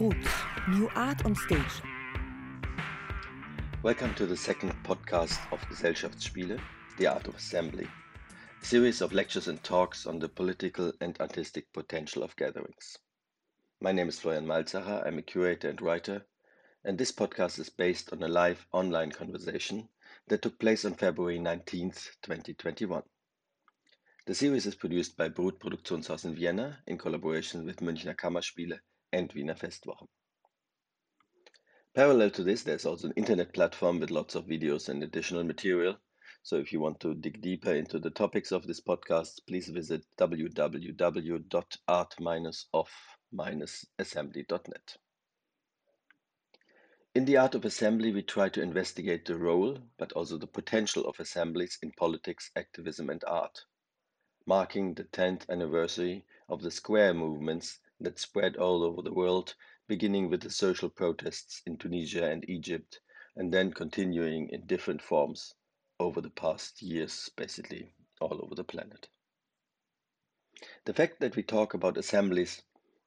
New Art on Stage. Welcome to the second podcast of Gesellschaftsspiele, The Art of Assembly, a series of lectures and talks on the political and artistic potential of gatherings. My name is Florian Malzacher, I'm a curator and writer, and this podcast is based on a live online conversation that took place on February 19th, 2021. The series is produced by Brut Produktionshaus in Vienna in collaboration with Münchner Kammerspiele and Wiener Festwochen. Parallel to this, there's also an internet platform with lots of videos and additional material. So if you want to dig deeper into the topics of this podcast, please visit www.art-of-assembly.net. In the art of assembly, we try to investigate the role, but also the potential of assemblies in politics, activism, and art marking the 10th anniversary of the square movements that spread all over the world, beginning with the social protests in Tunisia and Egypt, and then continuing in different forms over the past years, basically all over the planet. The fact that we talk about assemblies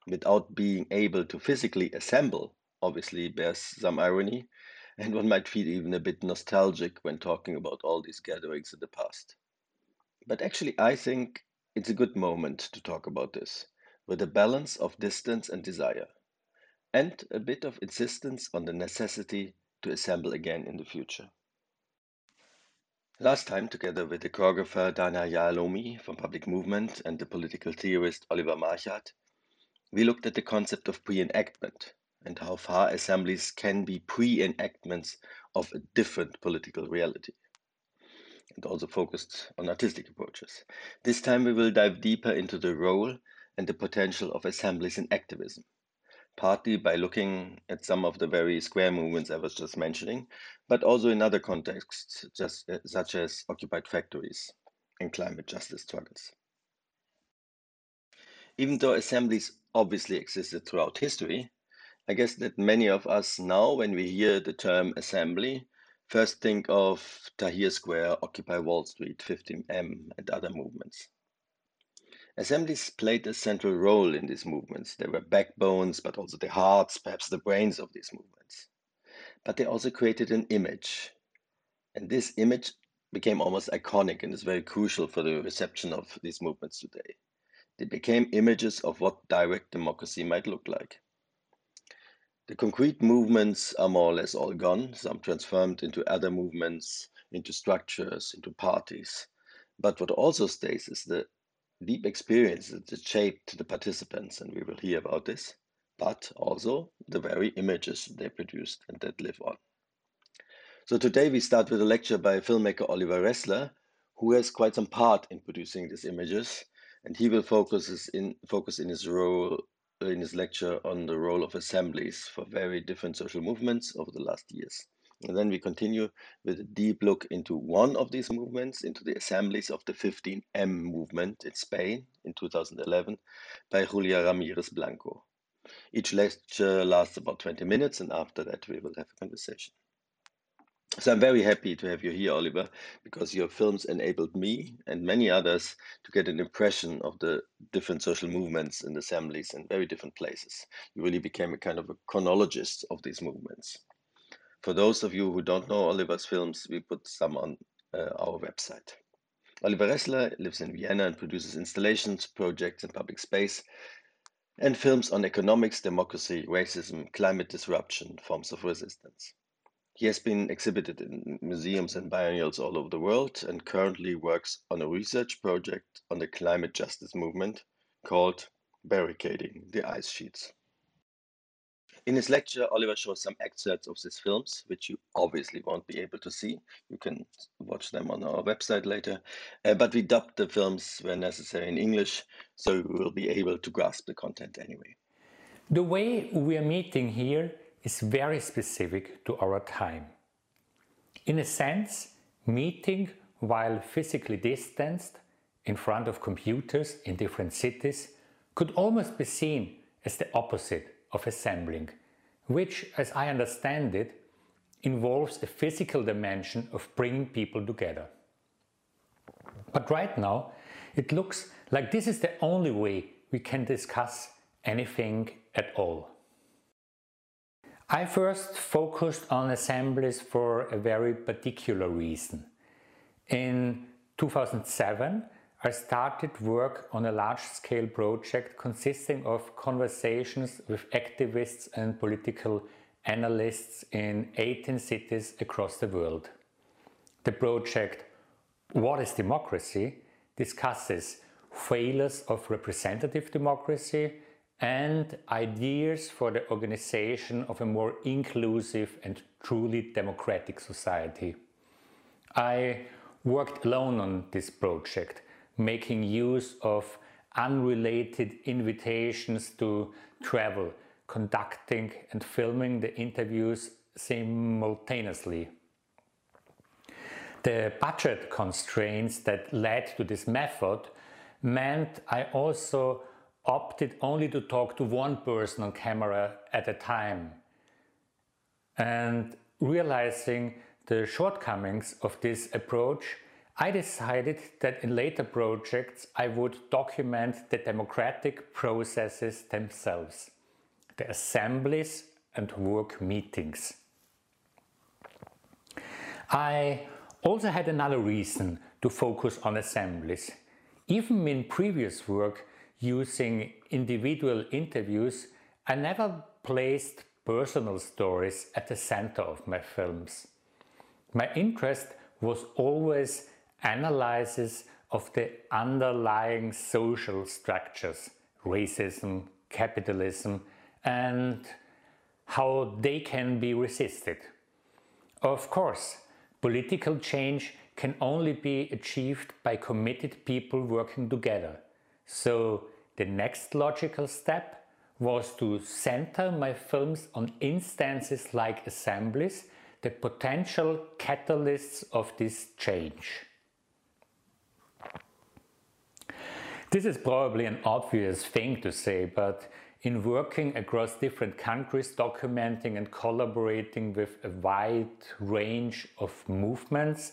without being able to physically assemble obviously bears some irony, and one might feel even a bit nostalgic when talking about all these gatherings in the past. But actually, I think it's a good moment to talk about this, with a balance of distance and desire, and a bit of insistence on the necessity to assemble again in the future. Last time, together with the choreographer Dana Yahalomi from Public Movement and the political theorist Oliver Marchart, we looked at the concept of pre-enactment and how far assemblies can be pre-enactments of a different political reality and also focused on artistic approaches. This time we will dive deeper into the role and the potential of assemblies in activism, partly by looking at some of the very square movements I was just mentioning, but also in other contexts, just, uh, such as occupied factories and climate justice struggles. Even though assemblies obviously existed throughout history, I guess that many of us now, when we hear the term assembly, First think of Tahrir Square, Occupy Wall Street, 15M, and other movements. Assemblies played a central role in these movements. They were backbones, but also the hearts, perhaps the brains of these movements. But they also created an image. And this image became almost iconic and is very crucial for the reception of these movements today. They became images of what direct democracy might look like. The concrete movements are more or less all gone, some transformed into other movements, into structures, into parties. But what also stays is the deep experience that shaped the participants, and we will hear about this, but also the very images they produced and that live on. So today we start with a lecture by filmmaker Oliver Ressler, who has quite some part in producing these images, and he will focus in focus in his role in his lecture on the role of assemblies for very different social movements over the last years. And then we continue with a deep look into one of these movements, into the assemblies of the 15M movement in Spain in 2011 by Julia Ramirez Blanco. Each lecture lasts about 20 minutes, and after that, we will have a conversation. So I'm very happy to have you here, Oliver, because your films enabled me and many others to get an impression of the different social movements and assemblies in very different places. You really became a kind of a chronologist of these movements. For those of you who don't know Oliver's films, we put some on uh, our website. Oliver Ressler lives in Vienna and produces installations, projects, in public space, and films on economics, democracy, racism, climate disruption, forms of resistance. He has been exhibited in museums and biennials all over the world and currently works on a research project on the climate justice movement called Barricading the Ice Sheets. In his lecture, Oliver shows some excerpts of these films, which you obviously won't be able to see. You can watch them on our website later. Uh, but we dubbed the films where necessary in English, so you will be able to grasp the content anyway. The way we are meeting here is very specific to our time. In a sense, meeting while physically distanced in front of computers in different cities could almost be seen as the opposite of assembling, which, as I understand it, involves a physical dimension of bringing people together. But right now, it looks like this is the only way we can discuss anything at all. I first focused on assemblies for a very particular reason. In 2007, I started work on a large-scale project consisting of conversations with activists and political analysts in 18 cities across the world. The project What is Democracy discusses failures of representative democracy and ideas for the organization of a more inclusive and truly democratic society. I worked alone on this project, making use of unrelated invitations to travel, conducting and filming the interviews simultaneously. The budget constraints that led to this method meant I also opted only to talk to one person on camera at a time. And realizing the shortcomings of this approach, I decided that in later projects I would document the democratic processes themselves, the assemblies and work meetings. I also had another reason to focus on assemblies. Even in previous work, using individual interviews, I never placed personal stories at the center of my films. My interest was always analysis of the underlying social structures, racism, capitalism, and how they can be resisted. Of course, political change can only be achieved by committed people working together. So the next logical step was to center my films on instances like assemblies, the potential catalysts of this change. This is probably an obvious thing to say, but in working across different countries, documenting and collaborating with a wide range of movements,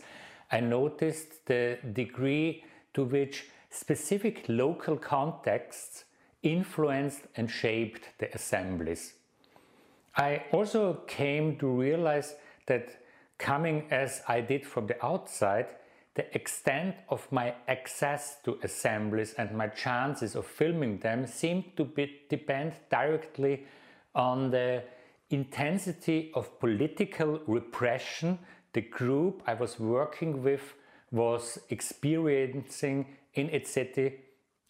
I noticed the degree to which specific local contexts influenced and shaped the assemblies. I also came to realize that coming as I did from the outside, the extent of my access to assemblies and my chances of filming them seemed to be, depend directly on the intensity of political repression the group I was working with was experiencing in its city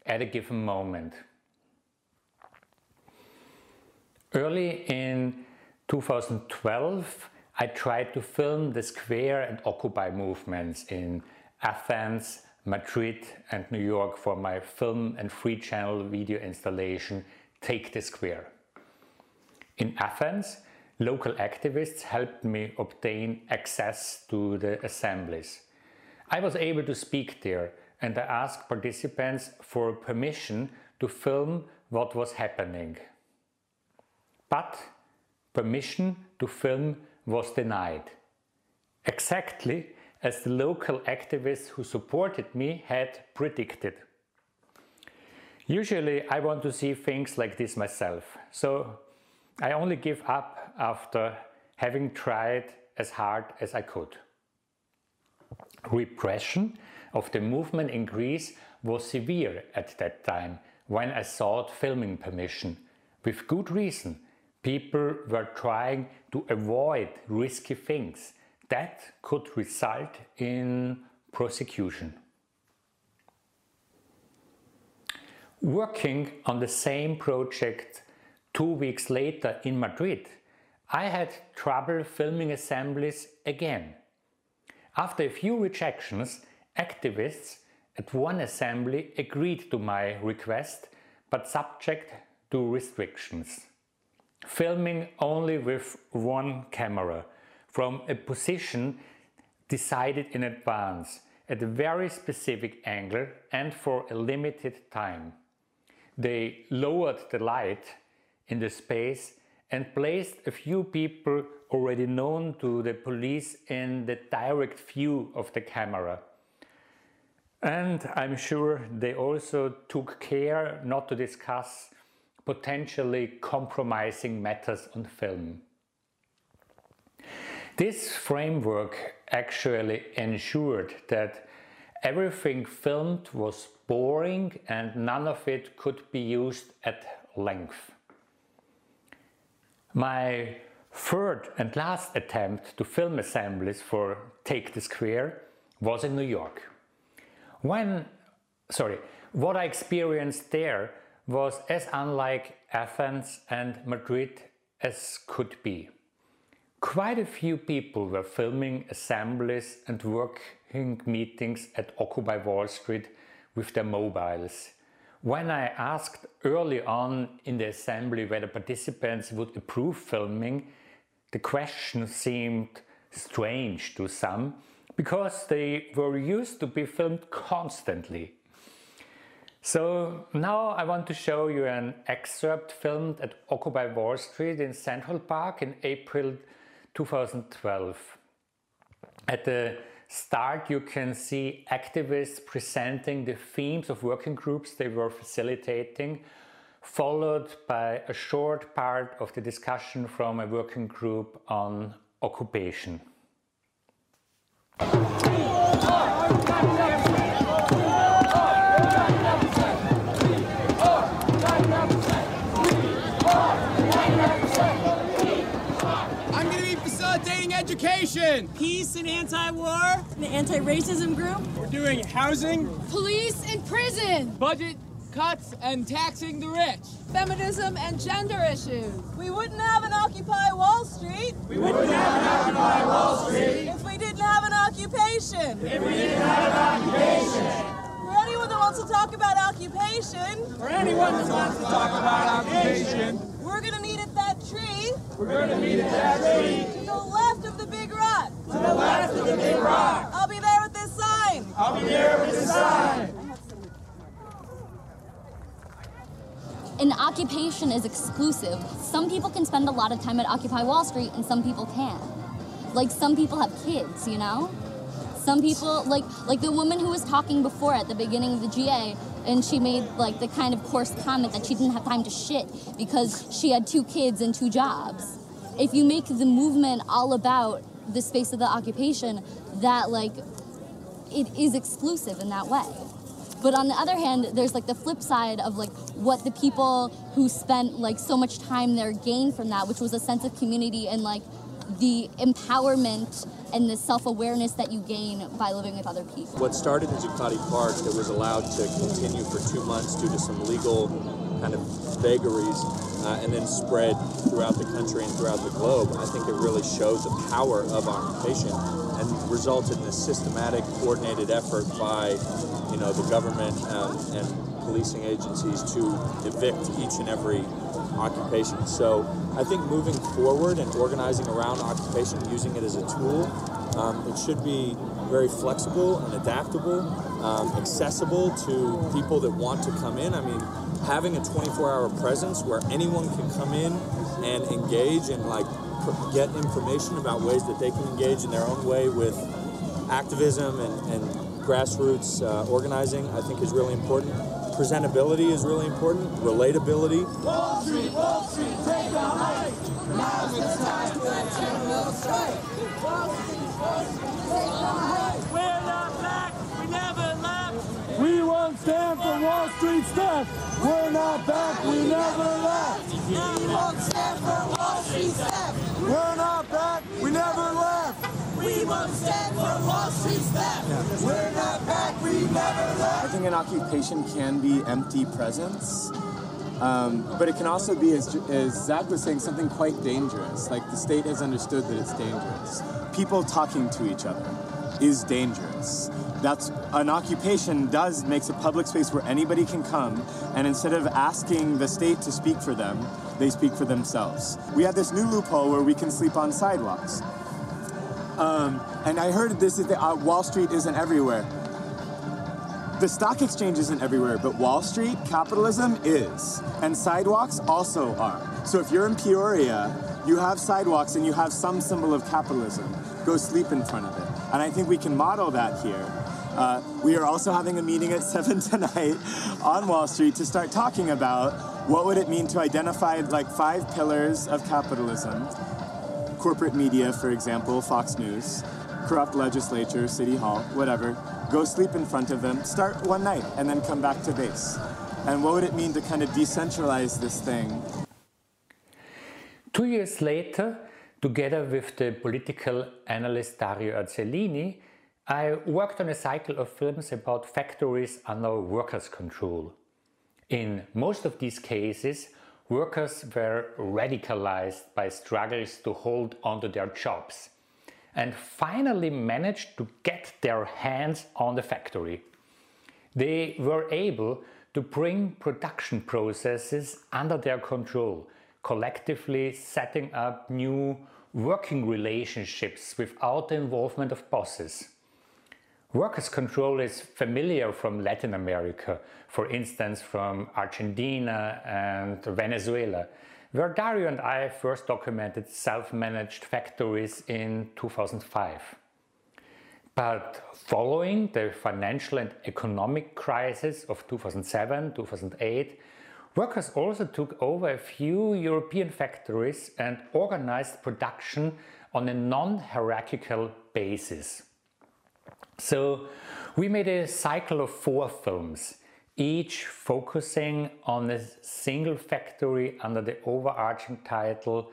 at a given moment. Early in 2012, I tried to film the Square and Occupy movements in Athens, Madrid and New York for my film and free channel video installation Take the Square. In Athens, local activists helped me obtain access to the assemblies. I was able to speak there and I asked participants for permission to film what was happening. But permission to film was denied. Exactly as the local activists who supported me had predicted. Usually I want to see things like this myself, so I only give up after having tried as hard as I could. Repression of the movement in Greece was severe at that time when I sought filming permission. With good reason, people were trying to avoid risky things that could result in prosecution. Working on the same project two weeks later in Madrid, I had trouble filming assemblies again. After a few rejections, activists at one assembly agreed to my request but subject to restrictions. Filming only with one camera from a position decided in advance at a very specific angle and for a limited time. They lowered the light in the space and placed a few people already known to the police in the direct view of the camera. And I'm sure they also took care not to discuss potentially compromising matters on film. This framework actually ensured that everything filmed was boring and none of it could be used at length. My third and last attempt to film assemblies for Take the Square was in New York. When, sorry, what I experienced there was as unlike Athens and Madrid as could be. Quite a few people were filming assemblies and working meetings at Occupy Wall Street with their mobiles. When I asked early on in the assembly whether participants would approve filming, the question seemed strange to some because they were used to be filmed constantly. So now I want to show you an excerpt filmed at Occupy Wall Street in Central Park in April 2012. At the start you can see activists presenting the themes of working groups they were facilitating followed by a short part of the discussion from a working group on occupation. Education, peace and anti-war, the anti-racism group. We're doing housing, police and prison, budget cuts and taxing the rich, feminism and gender issues. We wouldn't have an Occupy Wall Street. We wouldn't have an Occupy Wall Street if we didn't have an occupation. If we didn't have an occupation. For anyone that wants to talk about occupation. For anyone that wants to talk about occupation. We're gonna need it that tree. We're gonna need it that tree. To the left of the big rock. To the left of the big rock. I'll be there with this sign. I'll be there with this sign. An occupation is exclusive. Some people can spend a lot of time at Occupy Wall Street and some people can't. Like some people have kids, you know? Some people like like the woman who was talking before at the beginning of the GA and she made like the kind of coarse comment that she didn't have time to shit because she had two kids and two jobs. If you make the movement all about the space of the occupation, that like it is exclusive in that way. But on the other hand, there's like the flip side of like what the people who spent like so much time there gained from that, which was a sense of community and like the empowerment and the self-awareness that you gain by living with other people. What started in Zuccotti Park that was allowed to continue for two months due to some legal kind of vagaries uh, and then spread throughout the country and throughout the globe, I think it really showed the power of occupation and resulted in a systematic, coordinated effort by, you know, the government um, and policing agencies to evict each and every occupation. So I think moving forward and organizing around occupation, using it as a tool, um, it should be very flexible and adaptable, um, accessible to people that want to come in. I mean, having a 24-hour presence where anyone can come in and engage and like get information about ways that they can engage in their own way with activism and, and grassroots uh, organizing, I think is really important. Presentability is really important. Relatability. Wall Street, Wall Street, take. Now's the time for a general strike. Wall Street, Wall Street, take. We're not back. We never left. We won't stand for Wall Street stuff. We're not back. We never left. We won't stand for Wall Street stuff. We're not back. We never left. We won't stand for Wall Street theft. Yeah. We're not back. We never left. I think an occupation can be empty presence. Um, but it can also be, as, as Zach was saying, something quite dangerous. Like the state has understood that it's dangerous. People talking to each other is dangerous. That's an occupation does makes a public space where anybody can come, and instead of asking the state to speak for them, they speak for themselves. We have this new loophole where we can sleep on sidewalks. Um, and I heard this is the, uh, Wall Street isn't everywhere. The stock exchange isn't everywhere, but Wall Street, capitalism is. And sidewalks also are. So if you're in Peoria, you have sidewalks and you have some symbol of capitalism. Go sleep in front of it. And I think we can model that here. Uh, we are also having a meeting at 7 tonight on Wall Street to start talking about what would it mean to identify like five pillars of capitalism corporate media, for example, Fox News, corrupt legislature, city hall, whatever, go sleep in front of them, start one night, and then come back to base. And what would it mean to kind of decentralize this thing? Two years later, together with the political analyst Dario Azzellini, I worked on a cycle of films about factories under workers' control. In most of these cases, workers were radicalized by struggles to hold onto their jobs and finally managed to get their hands on the factory. They were able to bring production processes under their control, collectively setting up new working relationships without the involvement of bosses. Workers' control is familiar from Latin America, for instance from Argentina and Venezuela, where Dario and I first documented self-managed factories in 2005. But following the financial and economic crisis of 2007-2008, workers also took over a few European factories and organized production on a non-hierarchical basis. So we made a cycle of four films, each focusing on a single factory under the overarching title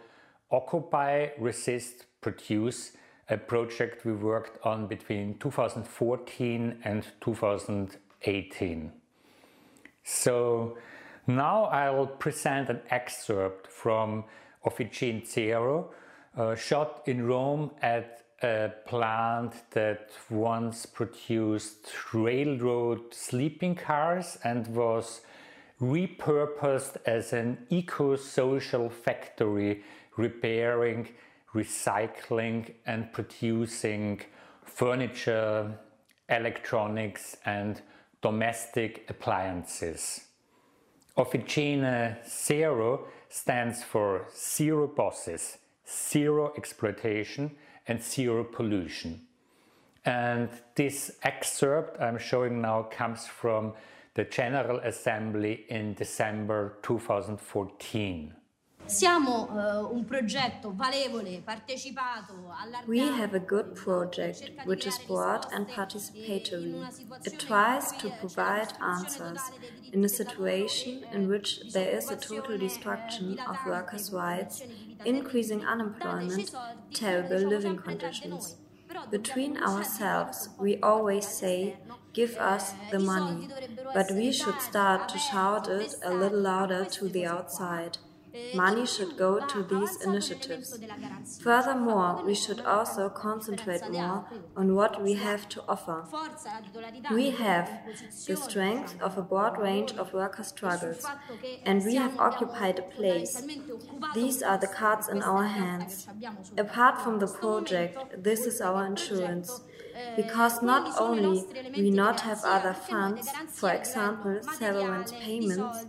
Occupy, Resist, Produce, a project we worked on between 2014 and 2018. So now I'll present an excerpt from Officine Zero, uh, shot in Rome at a plant that once produced railroad sleeping cars and was repurposed as an eco-social factory repairing, recycling and producing furniture, electronics and domestic appliances. Officine Zero stands for zero bosses, zero exploitation and zero pollution. And this excerpt I'm showing now comes from the General Assembly in December 2014. Siamo uh, un progetto valevole, partecipato, We have a good project which is broad and participatory. It tries to provide answers in a situation in which there is a total destruction of workers' rights, increasing unemployment, terrible living conditions. Between ourselves, we always say, Give us the money, but we should start to shout it a little louder to the outside. Money should go to these initiatives. Furthermore, we should also concentrate more on what we have to offer. We have the strength of a broad range of worker struggles, and we have occupied a place. These are the cards in our hands. Apart from the project, this is our insurance. Because not only we not have other funds, for example, severance payments,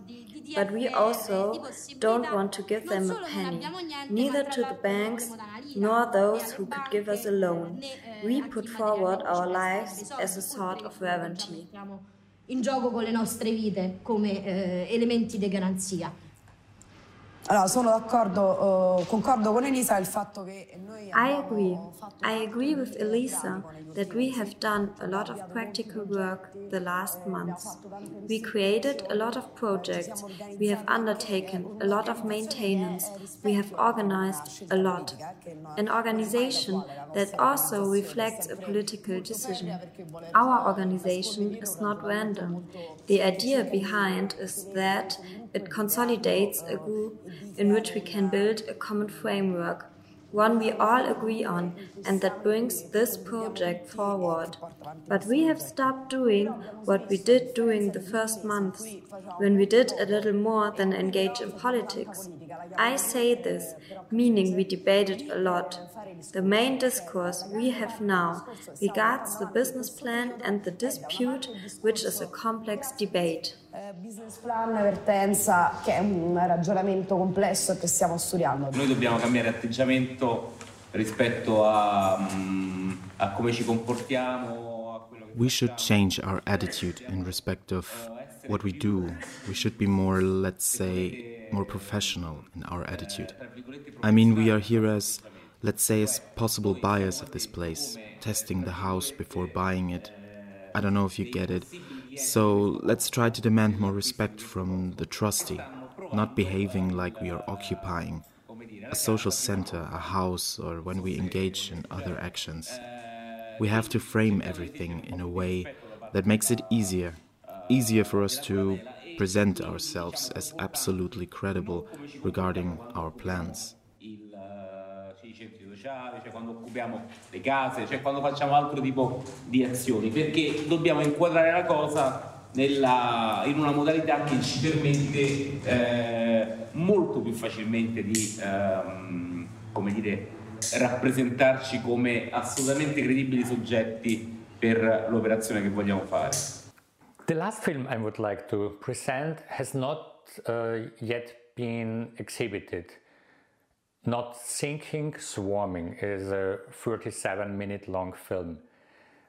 but we also don't want to give them a penny, neither to the banks nor those who could give us a loan. We put forward our lives as a sort of guarantee. In gioco con le nostre vite come eh, elementi di garanzia. I agree. I agree with Elisa that we have done a lot of practical work the last months. We created a lot of projects, we have undertaken a lot of maintenance, we have organized a lot. An organization that also reflects a political decision. Our organization is not random. The idea behind is that it consolidates a group in which we can build a common framework, one we all agree on, and that brings this project forward. But we have stopped doing what we did during the first months, when we did a little more than engage in politics. I say this, meaning we debated a lot. The main discourse we have now regards the business plan and the dispute, which is a complex debate. Business plan vertenza, che è un ragionamento complesso che stiamo studiando. Noi dobbiamo cambiare atteggiamento rispetto a, mm, a come ci comportiamo. We should change our attitude in respect of what we do. We should be more, let's say, more professional in our attitude. I mean, we are here as let's say as possible buyers of this place, testing the house before buying it. I don't know if you get it. So let's try to demand more respect from the trustee, not behaving like we are occupying a social center, a house, or when we engage in other actions. We have to frame everything in a way that makes it easier, easier for us to present ourselves as absolutely credible regarding our plans. cioè quando occupiamo le case, cioè quando facciamo altro tipo di azioni, perché dobbiamo inquadrare la cosa nella, in una modalità che ci permette eh, molto più facilmente di ehm, come dire, rappresentarci come assolutamente credibili soggetti per l'operazione che vogliamo fare. The last film I would like to present has not uh, yet been exhibited. Not Sinking, Swarming is a 37 minute long film,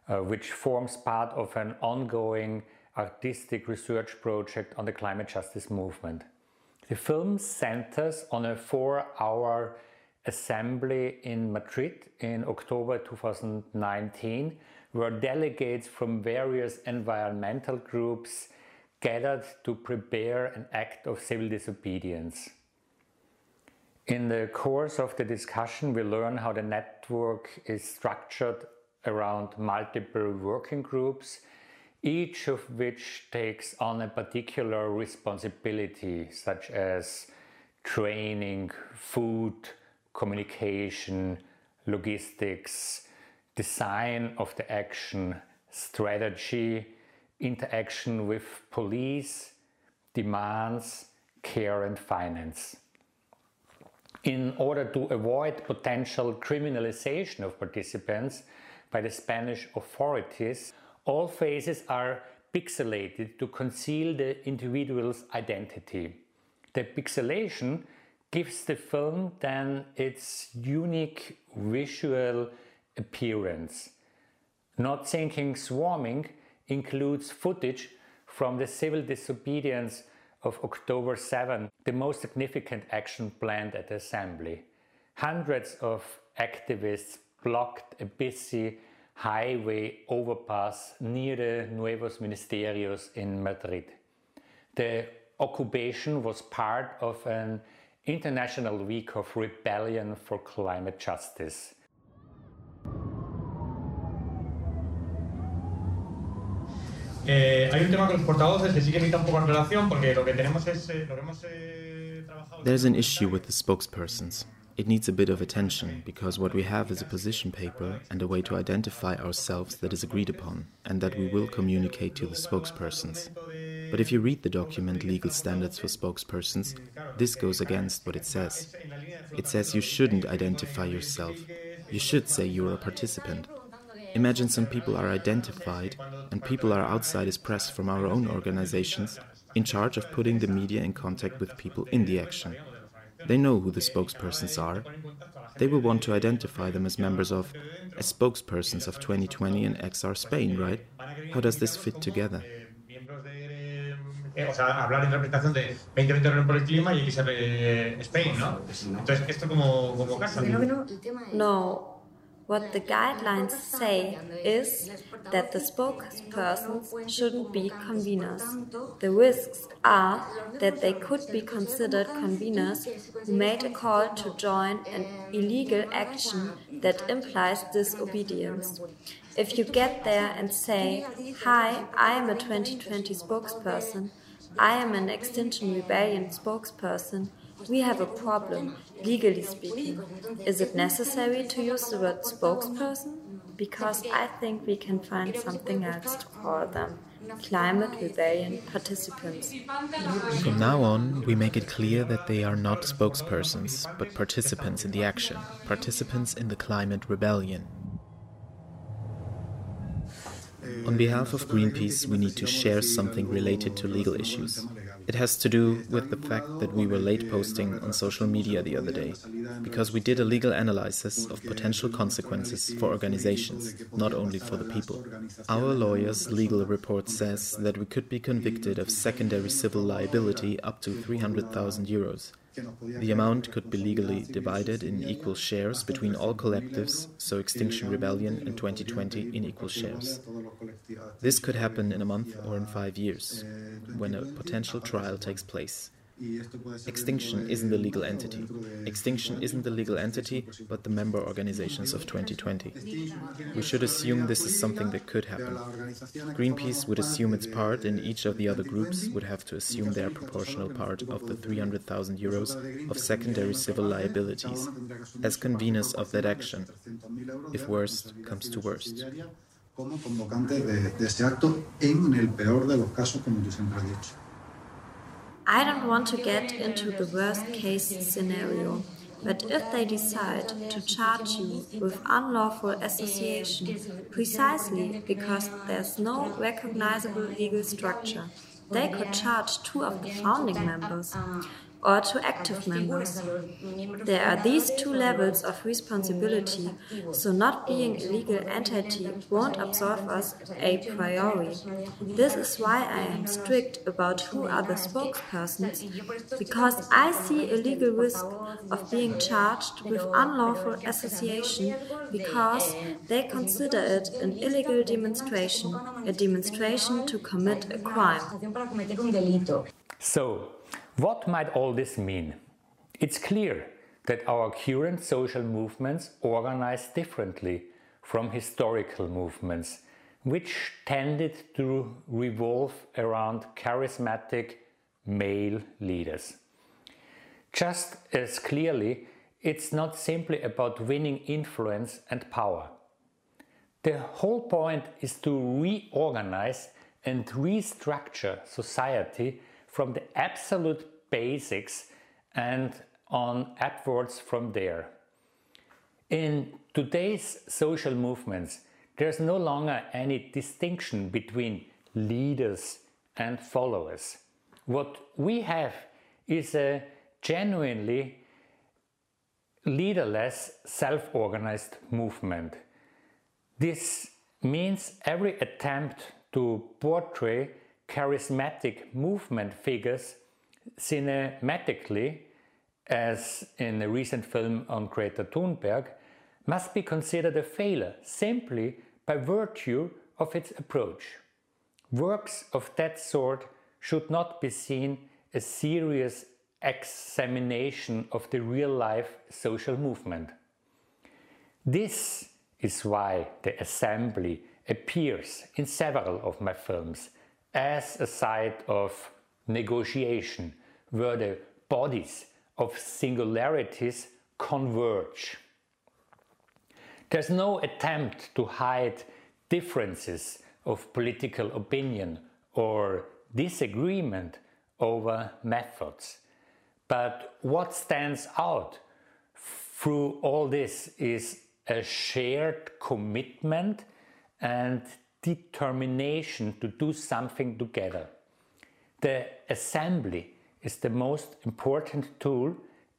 uh, which forms part of an ongoing artistic research project on the climate justice movement. The film centers on a four hour assembly in Madrid in October 2019, where delegates from various environmental groups gathered to prepare an act of civil disobedience. In the course of the discussion, we learn how the network is structured around multiple working groups, each of which takes on a particular responsibility, such as training, food, communication, logistics, design of the action, strategy, interaction with police, demands, care and finance. In order to avoid potential criminalization of participants by the Spanish authorities, all faces are pixelated to conceal the individual's identity. The pixelation gives the film then its unique visual appearance. Not Sinking Swarming includes footage from the civil disobedience of October 7, the most significant action planned at the assembly. Hundreds of activists blocked a busy highway overpass near the Nuevos Ministerios in Madrid. The occupation was part of an international week of rebellion for climate justice. Eh, hay un tema con los portavoces que sí que necesita un poco en relación porque lo que tenemos es eh, lo que hemos eh, trabajado. There's an issue with the spokespersons. It needs a bit of attention because what we have is a position paper and a way to identify ourselves that is agreed upon and that we will communicate to the spokespersons. But if you read the document Legal Standards for Spokespersons, this goes against what it says. It says you shouldn't identify yourself. You should say you're a participant. Imagine some people are identified and people are outside as press from our own organizations in charge of putting the media in contact with people in the action. They know who the spokespersons are. They will want to identify them as members of, as spokespersons of 2020 and XR Spain, right? How does this fit together? O sea, hablar en representación de 2020 por el clima y XR Spain, ¿no? Entonces, ¿esto como, como casa? No. What the guidelines say is that the spokespersons shouldn't be conveners. The risks are that they could be considered conveners who made a call to join an illegal action that implies disobedience. If you get there and say, Hi, I am a 2020 spokesperson, I am an Extinction Rebellion spokesperson, we have a problem, legally speaking. Is it necessary to use the word spokesperson? Because I think we can find something else to call them climate rebellion participants. From now on, we make it clear that they are not spokespersons, but participants in the action, participants in the climate rebellion. On behalf of Greenpeace, we need to share something related to legal issues. It has to do with the fact that we were late posting on social media the other day, because we did a legal analysis of potential consequences for organizations, not only for the people. Our lawyer's legal report says that we could be convicted of secondary civil liability up to 300,000 euros. The amount could be legally divided in equal shares between all collectives, so Extinction Rebellion and 2020 in equal shares. This could happen in a month or in five years, when a potential trial takes place. Extinction isn't the legal entity. Extinction isn't the legal entity, but the member organizations of 2020. We should assume this is something that could happen. Greenpeace would assume its part, and each of the other groups would have to assume their proportional part of the 300,000 euros of secondary civil liabilities as conveners of that action, if worst comes to worst. como convocante de, de ese acto en el peor de los casos, como tú siempre has dicho. I don't want to get into the worst case scenario, but if they decide to charge you with unlawful association precisely because there's no recognizable legal structure, they could charge two of the founding members or to active members. There are these two levels of responsibility, so not being a legal entity won't absolve us a priori. This is why I am strict about who are the spokespersons, because I see a legal risk of being charged with unlawful association because they consider it an illegal demonstration, a demonstration to commit a crime. So, what might all this mean? It's clear that our current social movements organize differently from historical movements, which tended to revolve around charismatic male leaders. Just as clearly, it's not simply about winning influence and power. The whole point is to reorganize and restructure society from the absolute basics and on upwards from there. In today's social movements, there's no longer any distinction between leaders and followers. What we have is a genuinely leaderless, self organized movement. This means every attempt to portray charismatic movement figures cinematically, as in a recent film on Greta Thunberg, must be considered a failure simply by virtue of its approach. Works of that sort should not be seen as serious examination of the real life social movement. This is why the assembly appears in several of my films as a site of negotiation where the bodies of singularities converge. There's no attempt to hide differences of political opinion or disagreement over methods. But what stands out through all this is a shared commitment and determination to do something together. The assembly is the most important tool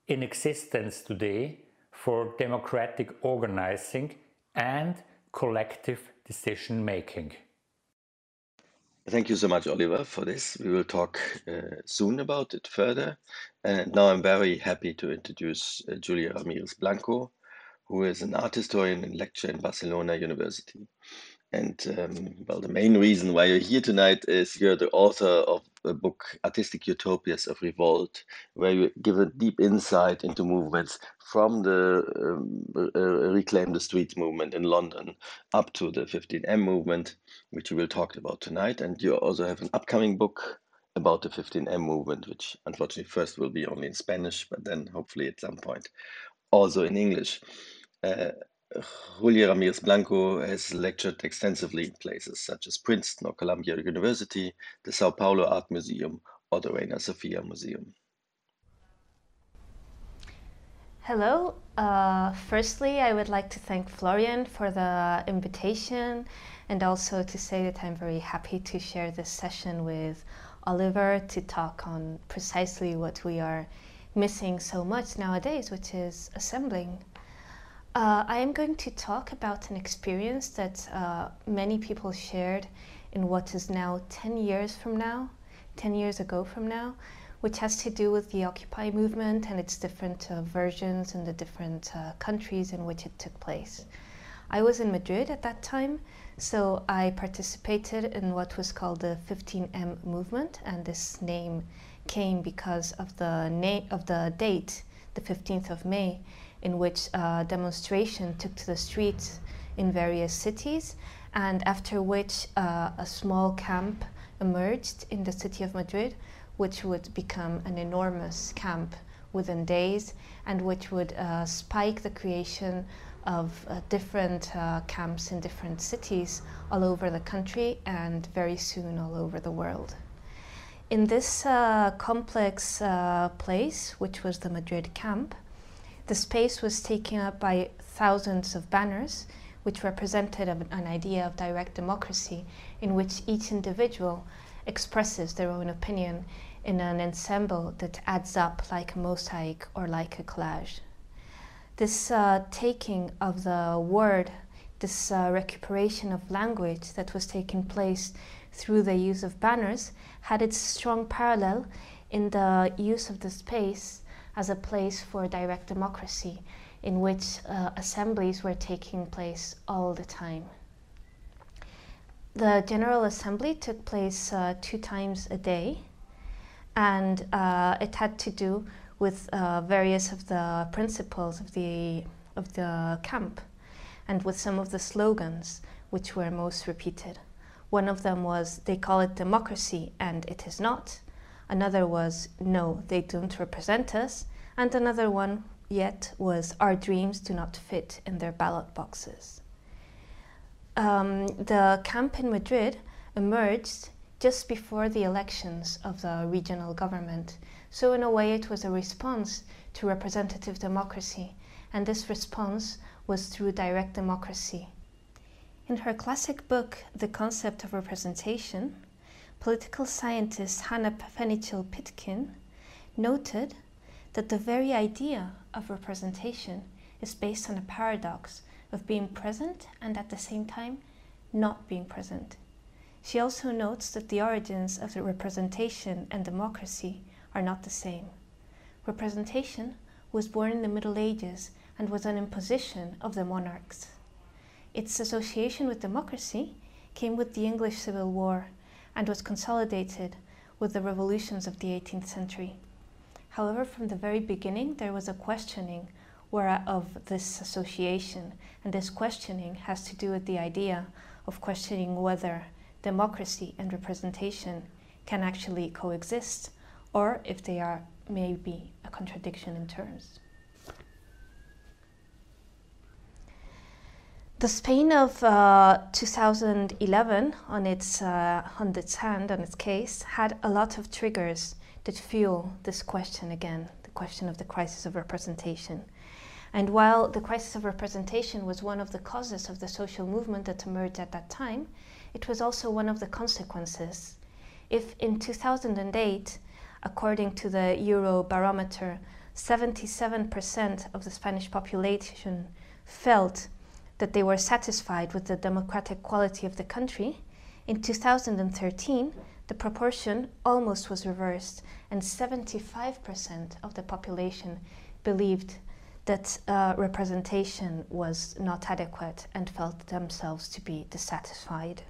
in existence today for democratic organizing and collective decision making. Thank you so much, Oliver, for this. We will talk uh, soon about it further. And now I'm very happy to introduce uh, Julia Ramirez Blanco, who is an art historian and lecturer in Barcelona University. And um, well, the main reason why you're here tonight is you're the author of a book, Artistic Utopias of Revolt, where you give a deep insight into movements from the um, uh, Reclaim the Streets movement in London up to the 15M movement, which we will talk about tonight. And you also have an upcoming book about the 15M movement, which unfortunately first will be only in Spanish, but then hopefully at some point also in English. Uh, Julia Ramirez Blanco has lectured extensively in places such as Princeton or Columbia University, the Sao Paulo Art Museum, or the Reina Sofia Museum. Hello. Uh, firstly, I would like to thank Florian for the invitation and also to say that I'm very happy to share this session with Oliver to talk on precisely what we are missing so much nowadays, which is assembling. Uh, I am going to talk about an experience that uh, many people shared in what is now 10 years from now, 10 years ago from now, which has to do with the Occupy movement and its different uh, versions in the different uh, countries in which it took place. I was in Madrid at that time, so I participated in what was called the 15M movement, and this name came because of the na- of the date, the 15th of May, in which a demonstration took to the streets in various cities, and after which uh, a small camp emerged in the city of Madrid, which would become an enormous camp within days, and which would uh, spike the creation of uh, different uh, camps in different cities all over the country and very soon all over the world. In this uh, complex uh, place, which was the Madrid camp, the space was taken up by thousands of banners, which represented an idea of direct democracy in which each individual expresses their own opinion in an ensemble that adds up like a mosaic or like a collage. This uh, taking of the word, this uh, recuperation of language that was taking place through the use of banners had its strong parallel in the use of the space as a place for direct democracy, in which uh, assemblies were taking place all the time. The General Assembly took place uh, two times a day, and uh, it had to do with uh, various of the principles of the, of the camp and with some of the slogans which were most repeated. One of them was, they call it democracy and it is not. Another was, no, they don't represent us. And another one yet was, our dreams do not fit in their ballot boxes. Um, the camp in Madrid emerged just before the elections of the regional government. So, in a way, it was a response to representative democracy, and this response was through direct democracy. In her classic book, The Concept of Representation, political scientist Hannah Fenichel Pitkin noted that the very idea of representation is based on a paradox of being present and at the same time not being present. She also notes that the origins of the representation and democracy are not the same. Representation was born in the Middle Ages and was an imposition of the monarchs. Its association with democracy came with the English Civil War and was consolidated with the revolutions of the 18th century. However, from the very beginning, there was a questioning of this association, and this questioning has to do with the idea of questioning whether democracy and representation can actually coexist, or if they are maybe a contradiction in terms. The Spain of uh, 2011, on its, uh, on its hand, on its case, had a lot of triggers that fuel this question again, the question of the crisis of representation. And while the crisis of representation was one of the causes of the social movement that emerged at that time, it was also one of the consequences. If in 2008, according to the Eurobarometer, 77% of the Spanish population felt that they were satisfied with the democratic quality of the country, in 2013, the proportion almost was reversed, and 75% of the population believed that uh, representation was not adequate and felt themselves to be dissatisfied.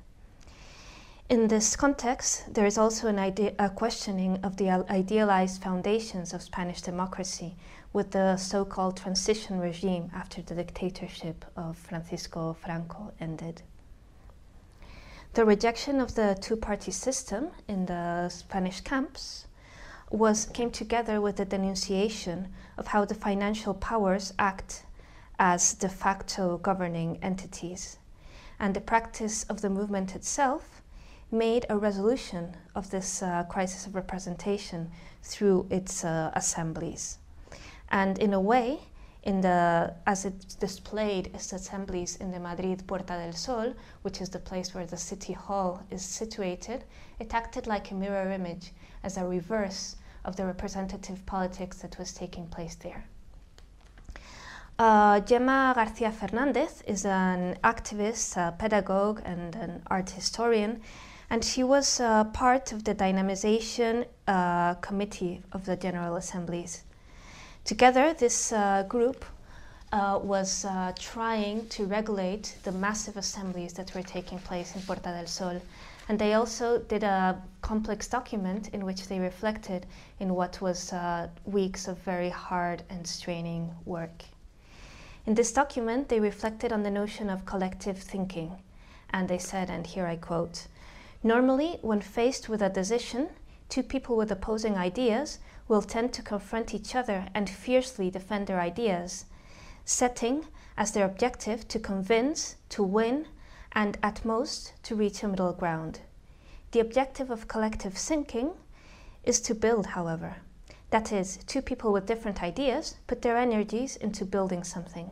In this context, there is also a questioning of the idealized foundations of Spanish democracy, with the so called transition regime after the dictatorship of Francisco Franco ended. The rejection of the two party system in the Spanish camps was, came together with the denunciation of how the financial powers act as de facto governing entities. And the practice of the movement itself made a resolution of this uh, crisis of representation through its uh, assemblies. And in a way, in the, as it displayed its assemblies in the Madrid Puerta del Sol, which is the place where the city hall is situated, it acted like a mirror image as a reverse of the representative politics that was taking place there. Uh, Gemma Garcia Fernandez is an activist, a pedagogue, and an art historian, And she was uh, part of the dynamization uh, committee of the General Assemblies. Together, this uh, group uh, was uh, trying to regulate the massive assemblies that were taking place in Puerta del Sol. And they also did a complex document in which they reflected in what was uh, weeks of very hard and straining work. In this document, they reflected on the notion of collective thinking. And they said, and here I quote Normally, when faced with a decision, two people with opposing ideas will tend to confront each other and fiercely defend their ideas, setting as their objective to convince, to win, and at most to reach a middle ground. The objective of collective thinking is to build, however. That is, two people with different ideas put their energies into building something.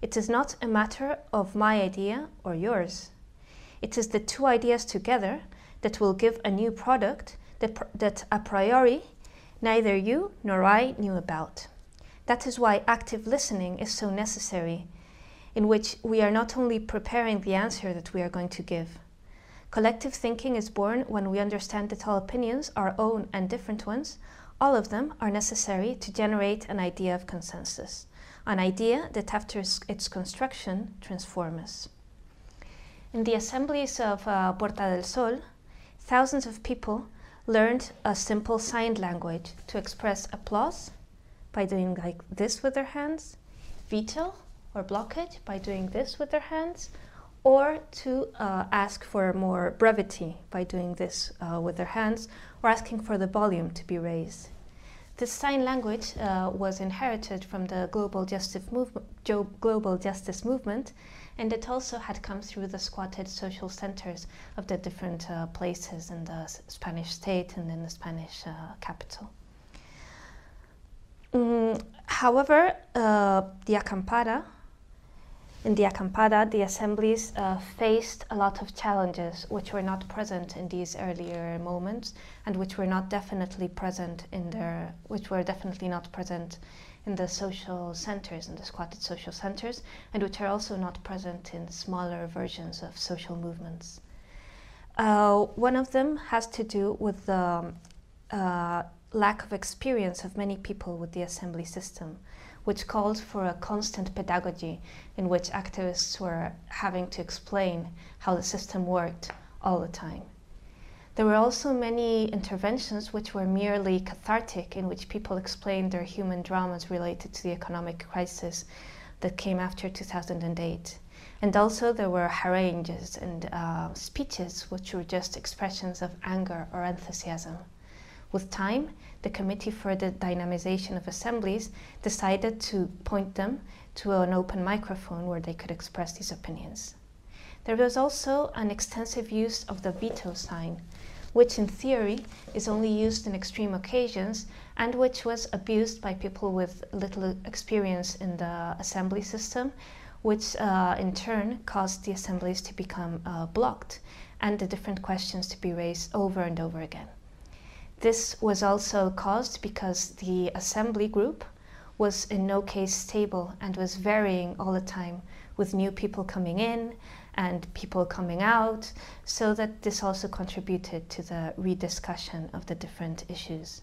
It is not a matter of my idea or yours. It is the two ideas together that will give a new product that, that a priori neither you nor I knew about. That is why active listening is so necessary, in which we are not only preparing the answer that we are going to give. Collective thinking is born when we understand that all opinions, our own and different ones, all of them are necessary to generate an idea of consensus, an idea that after its construction transforms. In the assemblies of uh, Puerta del Sol, thousands of people learned a simple sign language to express applause by doing like this with their hands, veto or blockage by doing this with their hands, or to uh, ask for more brevity by doing this uh, with their hands, or asking for the volume to be raised. This sign language uh, was inherited from the global justice, global justice movement and it also had come through the squatted social centers of the different uh, places in the Spanish state and in the Spanish uh, capital. Mm, however, uh, the acampada, in the acampada, the assemblies uh, faced a lot of challenges which were not present in these earlier moments and which were not definitely present in their, which were definitely not present in the social centers, in the squatted social centers, and which are also not present in smaller versions of social movements. Uh, one of them has to do with the uh, lack of experience of many people with the assembly system, which called for a constant pedagogy in which activists were having to explain how the system worked all the time. There were also many interventions which were merely cathartic, in which people explained their human dramas related to the economic crisis that came after 2008. And also, there were harangues and uh, speeches which were just expressions of anger or enthusiasm. With time, the Committee for the Dynamization of Assemblies decided to point them to an open microphone where they could express these opinions. There was also an extensive use of the veto sign, which in theory is only used in extreme occasions and which was abused by people with little experience in the assembly system, which uh, in turn caused the assemblies to become uh, blocked and the different questions to be raised over and over again. This was also caused because the assembly group was in no case stable and was varying all the time with new people coming in and people coming out, so that this also contributed to the rediscussion of the different issues.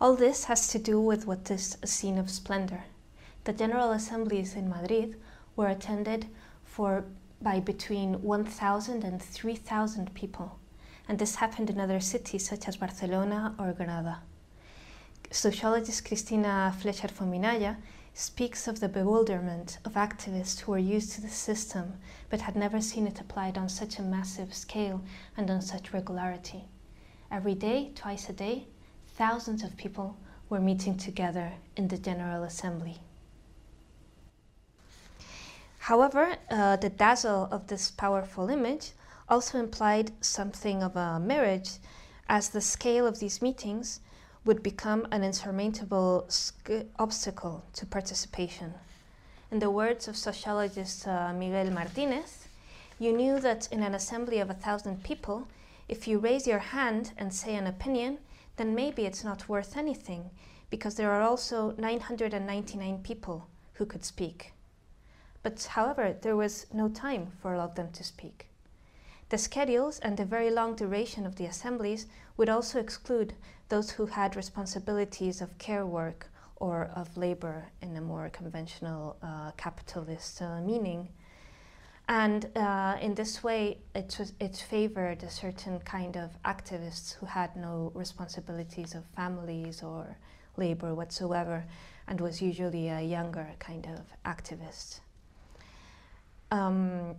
All this has to do with what is a scene of splendor. The General Assemblies in Madrid were attended for by between 1,000 and 3,000 people, and this happened in other cities such as Barcelona or Granada. Sociologist Cristina Flesher Fominaya speaks of the bewilderment of activists who were used to the system but had never seen it applied on such a massive scale and on such regularity. Every day, twice a day, thousands of people were meeting together in the General Assembly. However, uh, the dazzle of this powerful image also implied something of a marriage, as the scale of these meetings would become an insurmountable obstacle to participation. In the words of sociologist uh, Miguel Martinez, you knew that in an assembly of a thousand people, if you raise your hand and say an opinion, then maybe it's not worth anything, because there are also 999 people who could speak. But however, there was no time for all of them to speak. The schedules and the very long duration of the assemblies would also exclude those who had responsibilities of care work or of labor in a more conventional uh, capitalist uh, meaning. And uh, in this way, it, was, it favored a certain kind of activists who had no responsibilities of families or labor whatsoever and was usually a younger kind of activist. Um,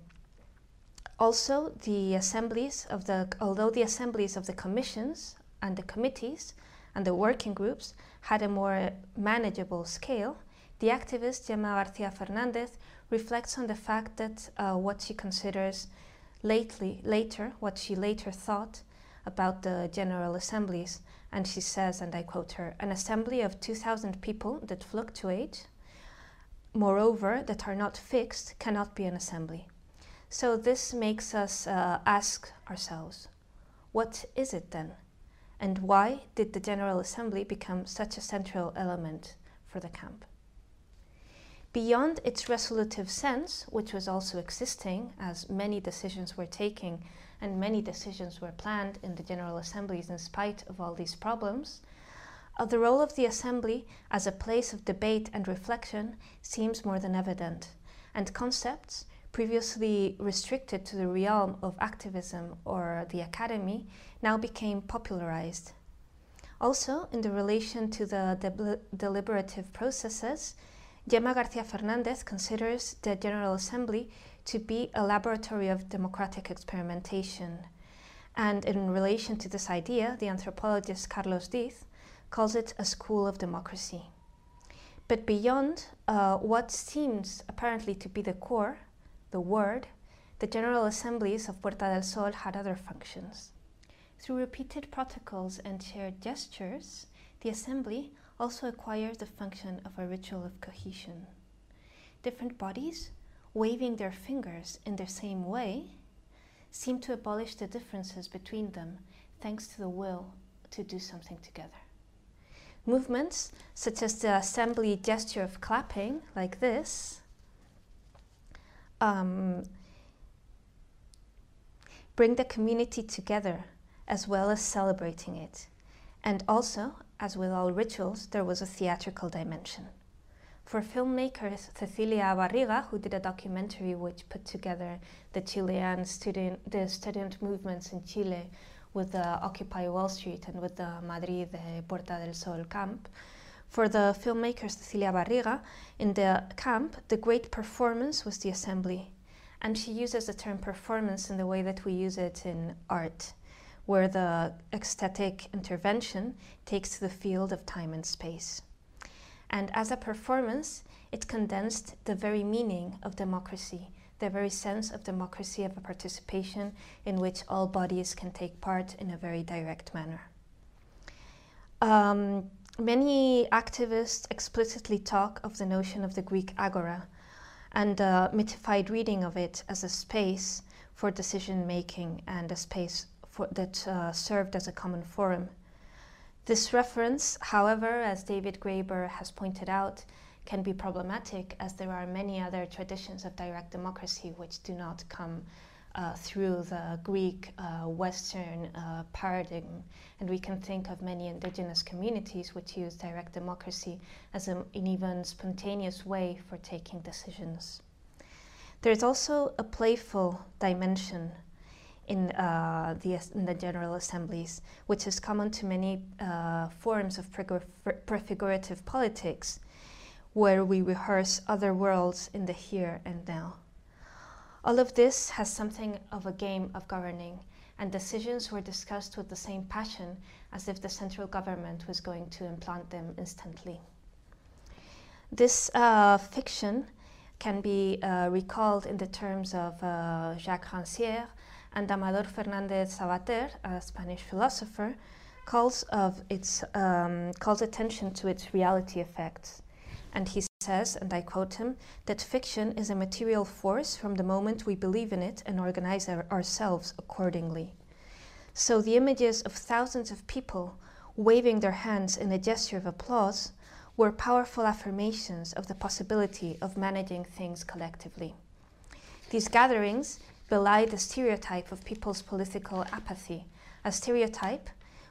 also, the assemblies of the, although the assemblies of the commissions and the committees and the working groups had a more manageable scale, the activist Gemma Garcia Fernandez reflects on the fact that uh, what she considers lately, later, what she later thought about the General Assemblies, and she says, and I quote her, an assembly of 2,000 people that fluctuate, moreover, that are not fixed, cannot be an assembly. So this makes us uh, ask ourselves, what is it then? And why did the General Assembly become such a central element for the camp? Beyond its resolutive sense, which was also existing as many decisions were taken and many decisions were planned in the General Assemblies in spite of all these problems, uh, the role of the Assembly as a place of debate and reflection seems more than evident, and concepts previously restricted to the realm of activism or the academy, now became popularized. Also, in the relation to the de- deliberative processes, Gemma Garcia Fernandez considers the General Assembly to be a laboratory of democratic experimentation. And in relation to this idea, the anthropologist Carlos Diez calls it a school of democracy. But beyond uh, what seems apparently to be the core, the word, the General Assemblies of Puerta del Sol had other functions. Through repeated protocols and shared gestures, the Assembly also acquires the function of a ritual of cohesion. Different bodies, waving their fingers in the same way, seem to abolish the differences between them thanks to the will to do something together. Movements such as the assembly gesture of clapping, like this, um, bring the community together as well as celebrating it. And also, as with all rituals, there was a theatrical dimension. For filmmakers Cecilia Barriga, who did a documentary which put together the Chilean student, the student movements in Chile with the Occupy Wall Street and with the Madrid the Puerta del Sol camp, for the filmmaker Cecilia Barriga, in the camp, the great performance was the assembly. And she uses the term performance in the way that we use it in art, where the ecstatic intervention takes the field of time and space. And as a performance, it condensed the very meaning of democracy, the very sense of democracy of a participation in which all bodies can take part in a very direct manner. Um, Many activists explicitly talk of the notion of the Greek agora and a mythified reading of it as a space for decision making and a space for, that uh, served as a common forum. This reference, however, as David Graeber has pointed out, can be problematic as there are many other traditions of direct democracy which do not come uh, through the Greek uh, Western uh, paradigm. And we can think of many indigenous communities which use direct democracy as a, an even spontaneous way for taking decisions. There's also a playful dimension in, uh, the, in the General Assemblies, which is common to many uh, forms of prefigurative politics, where we rehearse other worlds in the here and now. All of this has something of a game of governing, and decisions were discussed with the same passion as if the central government was going to implant them instantly. This uh, fiction can be uh, recalled in the terms of uh, Jacques Rancière and Amador Fernandez Savater, a Spanish philosopher, calls, of its, um, calls attention to its reality effects. And he says, and I quote him, that fiction is a material force from the moment we believe in it and organize our ourselves accordingly. So the images of thousands of people waving their hands in a gesture of applause were powerful affirmations of the possibility of managing things collectively. These gatherings belie the stereotype of people's political apathy, a stereotype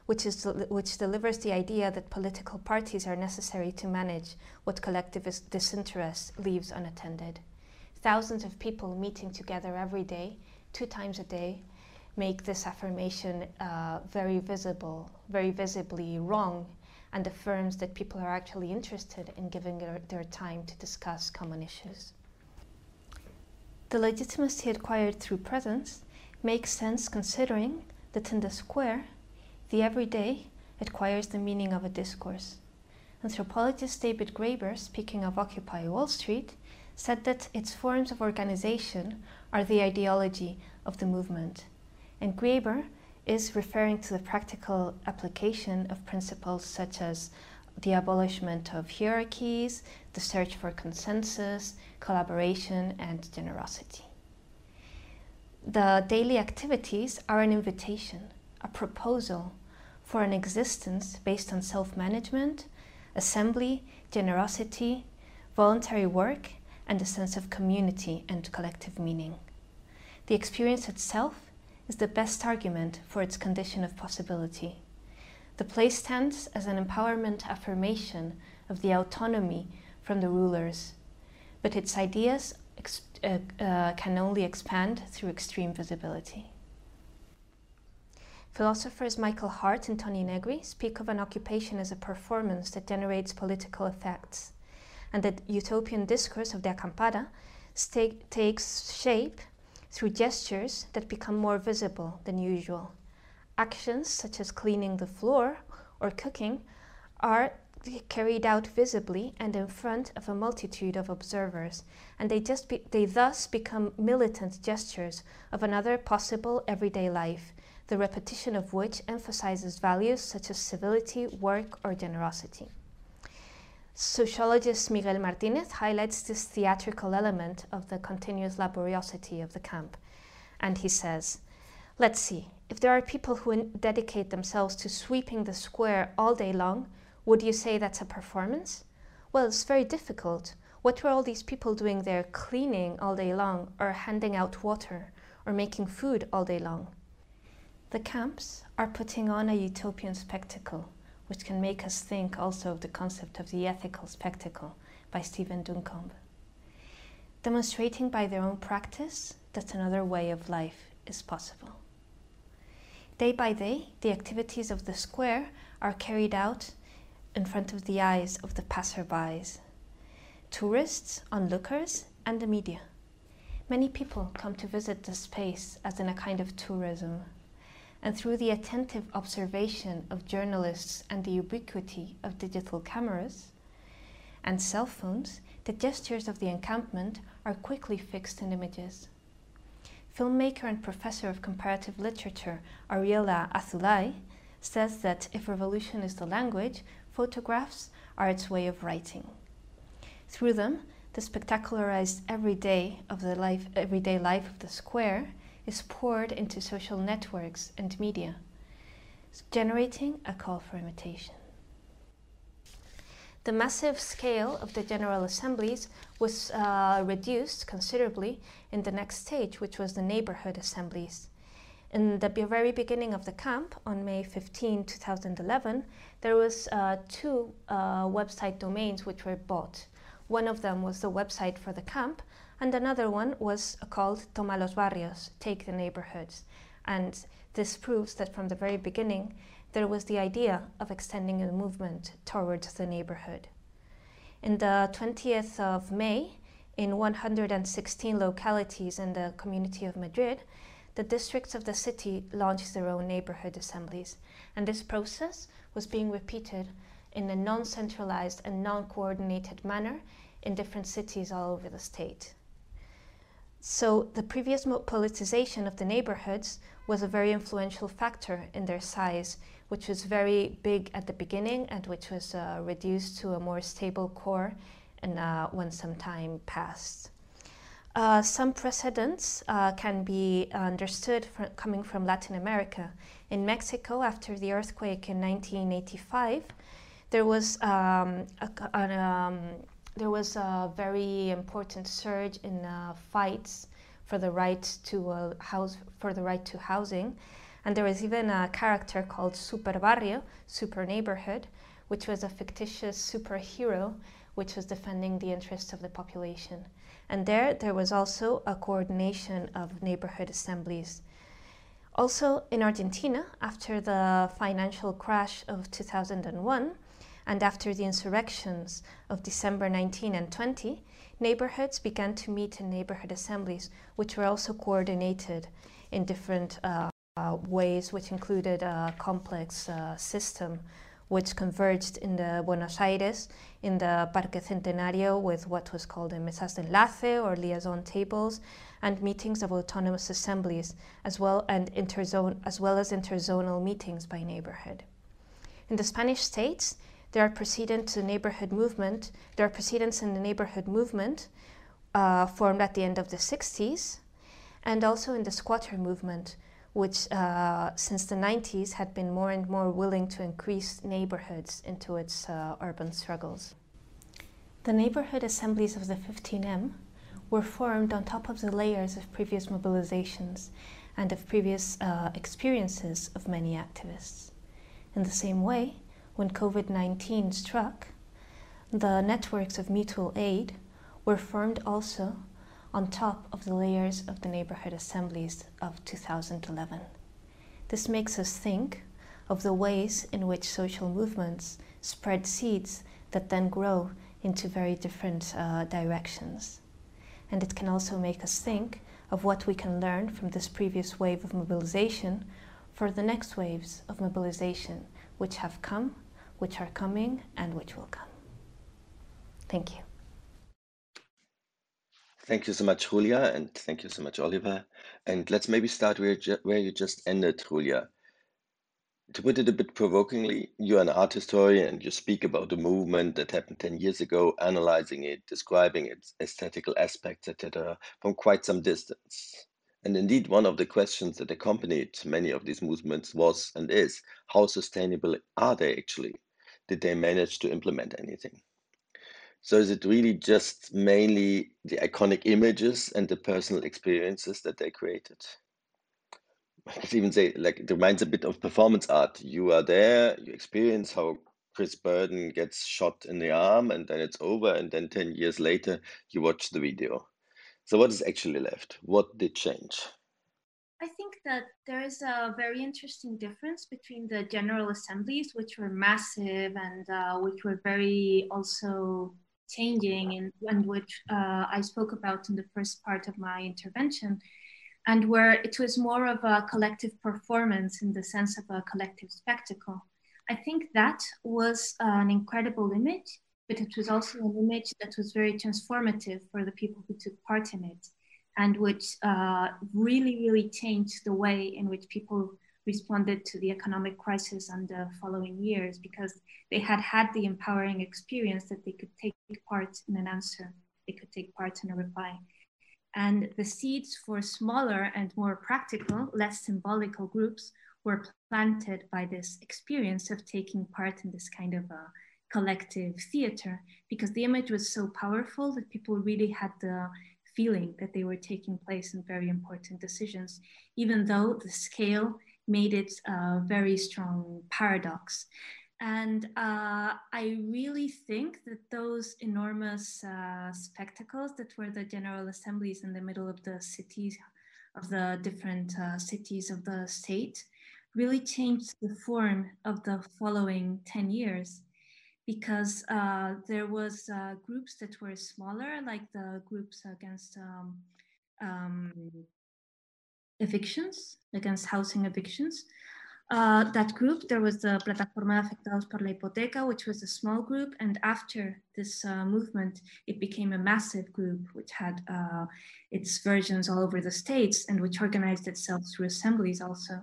which, is, which delivers the idea that political parties are necessary to manage what collectivist disinterest leaves unattended. Thousands of people meeting together every day, two times a day, make this affirmation uh, very visible, very visibly wrong, and affirms that people are actually interested in giving their, their time to discuss common issues. The legitimacy acquired through presence makes sense considering that in the square, the everyday acquires the meaning of a discourse. Anthropologist David Graeber, speaking of Occupy Wall Street, said that its forms of organization are the ideology of the movement. And Graeber is referring to the practical application of principles such as the abolishment of hierarchies, the search for consensus, collaboration, and generosity. The daily activities are an invitation, a proposal for an existence based on self management, assembly, generosity, voluntary work, and a sense of community and collective meaning. The experience itself is the best argument for its condition of possibility. The place stands as an empowerment affirmation of the autonomy from the rulers, but its ideas uh, uh, can only expand through extreme visibility. Philosophers Michael Hardt and Toni Negri speak of an occupation as a performance that generates political effects, and that utopian discourse of the acampada takes shape through gestures that become more visible than usual. Actions such as cleaning the floor or cooking are carried out visibly and in front of a multitude of observers, and they, just they thus become militant gestures of another possible everyday life the repetition of which emphasizes values such as civility, work, or generosity. Sociologist Miguel Martinez highlights this theatrical element of the continuous laboriosity of the camp, and he says, Let's see, if there are people who dedicate themselves to sweeping the square all day long, would you say that's a performance? Well, it's very difficult. What were all these people doing there cleaning all day long, or handing out water, or making food all day long? The camps are putting on a utopian spectacle, which can make us think also of the concept of the ethical spectacle by Stephen Duncombe. Demonstrating by their own practice that another way of life is possible. Day by day, the activities of the square are carried out in front of the eyes of the passerbys, tourists, onlookers, and the media. Many people come to visit the space as in a kind of tourism and through the attentive observation of journalists and the ubiquity of digital cameras and cell phones, the gestures of the encampment are quickly fixed in images. Filmmaker and professor of comparative literature Ariella Azoulay says that if revolution is the language, photographs are its way of writing. Through them, the spectacularized everyday of the life, everyday life of the square is poured into social networks and media, generating a call for imitation. The massive scale of the General Assemblies was uh, reduced considerably in the next stage, which was the neighborhood assemblies. In the very beginning of the camp, on May 15, 2011, there was uh, two uh, website domains which were bought. One of them was the website for the camp, and another one was called Toma los Barrios, Take the Neighborhoods. And this proves that from the very beginning, there was the idea of extending the movement towards the neighborhood. In the 20th of May, in 116 localities in the community of Madrid, the districts of the city launched their own neighborhood assemblies, and this process was being repeated in a non centralized and non coordinated manner in different cities all over the state. So the previous politicization of the neighborhoods was a very influential factor in their size, which was very big at the beginning and which was uh, reduced to a more stable core and, uh, when some time passed. Uh, some precedents uh, can be understood coming from Latin America. In Mexico, after the earthquake in 1985, there was um, a, an, um, there was a very important surge in uh, fights for the right to uh, house for the right to housing, and there was even a character called Super Barrio, Super Neighborhood, which was a fictitious superhero which was defending the interests of the population. And there, there was also a coordination of neighborhood assemblies. Also in Argentina, after the financial crash of 2001 and after the insurrections of December 19 and 20, neighborhoods began to meet in neighborhood assemblies, which were also coordinated in different uh, uh, ways, which included a complex uh, system which converged in the Buenos Aires in the Parque Centenario with what was called the mesas de enlace or liaison tables and meetings of autonomous assemblies as well and interzone as well as interzonal meetings by neighborhood. In the Spanish states, there are precedents to neighborhood movement. There are precedents in the neighborhood movement uh, formed at the end of the 60s, and also in the squatter movement, which uh, since the 90s had been more and more willing to increase neighborhoods into its uh, urban struggles. The neighborhood assemblies of the 15M were formed on top of the layers of previous mobilizations and of previous uh, experiences of many activists. In the same way, when COVID 19 struck, the networks of mutual aid were formed also on top of the layers of the neighborhood assemblies of 2011. This makes us think of the ways in which social movements spread seeds that then grow into very different uh, directions. And it can also make us think of what we can learn from this previous wave of mobilization for the next waves of mobilization, which have come, which are coming, and which will come. Thank you. Thank you so much, Julia, and thank you so much, Oliver. And let's maybe start where, where you just ended, Julia. To put it a bit provokingly, you're an art historian and you speak about a movement that happened 10 years ago, analyzing it, describing its aesthetical aspects, etc., from quite some distance. And indeed, one of the questions that accompanied many of these movements was and is how sustainable are they actually? Did they manage to implement anything? So is it really just mainly the iconic images and the personal experiences that they created? I could even say like it reminds a bit of performance art. You are there, you experience how Chris Burden gets shot in the arm, and then it's over, and then 10 years later, you watch the video. So, what is actually left? What did change? I think that there is a very interesting difference between the General Assemblies, which were massive and uh, which were very also changing and, and which uh, I spoke about in the first part of my intervention, and where it was more of a collective performance in the sense of a collective spectacle. I think that was an incredible image, but it was also an image that was very transformative for the people who took part in it, and which uh, really, really changed the way in which people responded to the economic crisis and the following years because they had had the empowering experience that they could take part in an answer, they could take part in a reply. And the seeds for smaller and more practical, less symbolical groups were planted by this experience of taking part in this kind of a collective theater because the image was so powerful that people really had the feeling that they were taking place in very important decisions, even though the scale made it a very strong paradox. And uh, I really think that those enormous uh, spectacles that were the General Assemblies in the middle of the cities, of the different uh, cities of the state, really changed the form of the following 10 years because uh, there was uh, groups that were smaller, like the groups against um, um, evictions, against housing evictions. Uh, that group, there was the Plataforma Afectados por la Hipoteca, which was a small group. And after this uh, movement, it became a massive group, which had uh, its versions all over the states and which organized itself through assemblies also.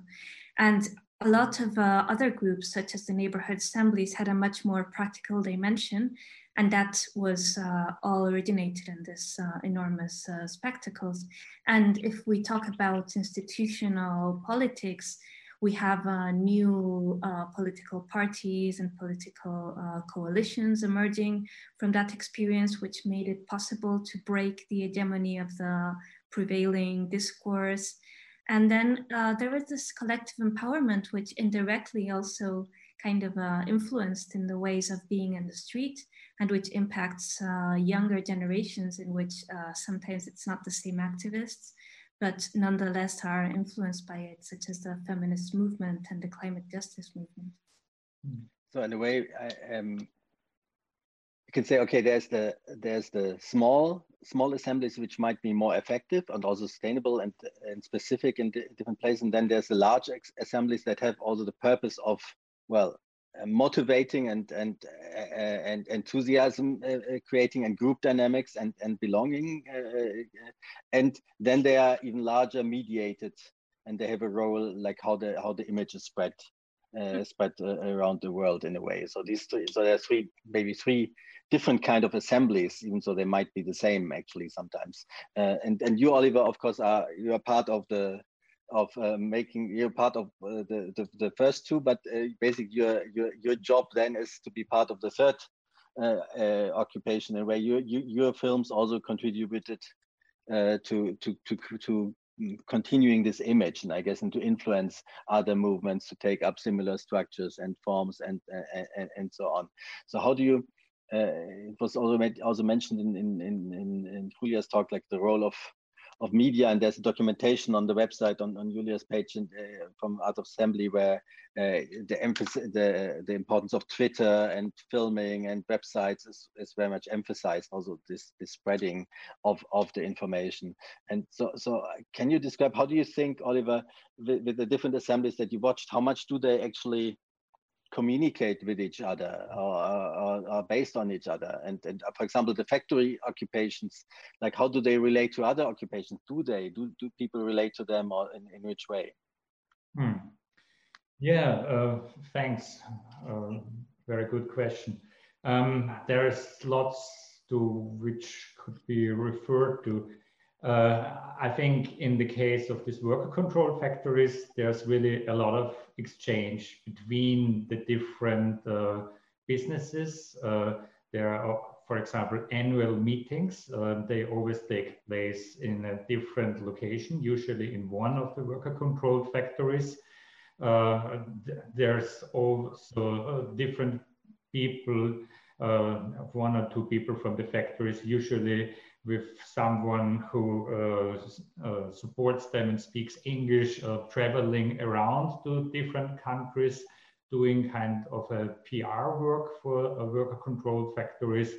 And a lot of uh, other groups, such as the neighborhood assemblies, had a much more practical dimension and that was uh, all originated in this uh, enormous uh, spectacles. And if we talk about institutional politics, we have uh, new uh, political parties and political coalitions emerging from that experience, which made it possible to break the hegemony of the prevailing discourse. And then uh, there was this collective empowerment, which indirectly also kind of uh, influenced in the ways of being in the street and which impacts uh, younger generations in which sometimes it's not the same activists but nonetheless are influenced by it, such as the feminist movement and the climate justice movement. So in a way, I, um, can say, okay, there's the there's the small small assemblies which might be more effective and also sustainable and, and specific in different places, and then there's the large assemblies that have also the purpose of well uh, motivating and and uh, and enthusiasm uh, creating and group dynamics and and belonging and then they are even larger mediated and they have a role like how the how the image is spread uh, spread uh, around the world in a way. So these three, so there are three, maybe three different kind of assemblies, even though they might be the same actually sometimes. Uh, and and you, Oliver, of course, are you are part of the of uh, making you're part of uh, the, the, the first two but uh, basically your, your your job then is to be part of the third occupation and where you, you, your films also contributed to to to to Mm, continuing this image and i guess and to influence other movements to take up similar structures and forms and and, and so on. So how do you uh, it was also also mentioned in in in in Julia's talk like the role of of media and there's a documentation on the website on, on Julia's page uh, from Art of Assembly where uh, the emphasis the the importance of Twitter and filming and websites is, is very much emphasized also this this spreading of of the information. And so so can you describe how do you think Oliver with, with the different assemblies that you watched how much do they actually communicate with each other or, or, based on each other. And, and for example the factory occupations like how do they relate to other occupations? Do they? Do, do people relate to them or in, in which way? Hmm. yeah uh, thanks. Uh, very good question. Um, there's lots to which could be referred to. uh, I think in the case of these worker control factories, there's really a lot of exchange between the different uh, businesses. Uh, there are, for example, annual meetings. Uh, they always take place in a different location, usually in one of the worker control factories. Uh, th there's also uh, different people, one or two people from the factories, usually with someone who uh, uh, supports them and speaks English, uh, traveling around to different countries, doing kind of a PR work for worker controlled factories.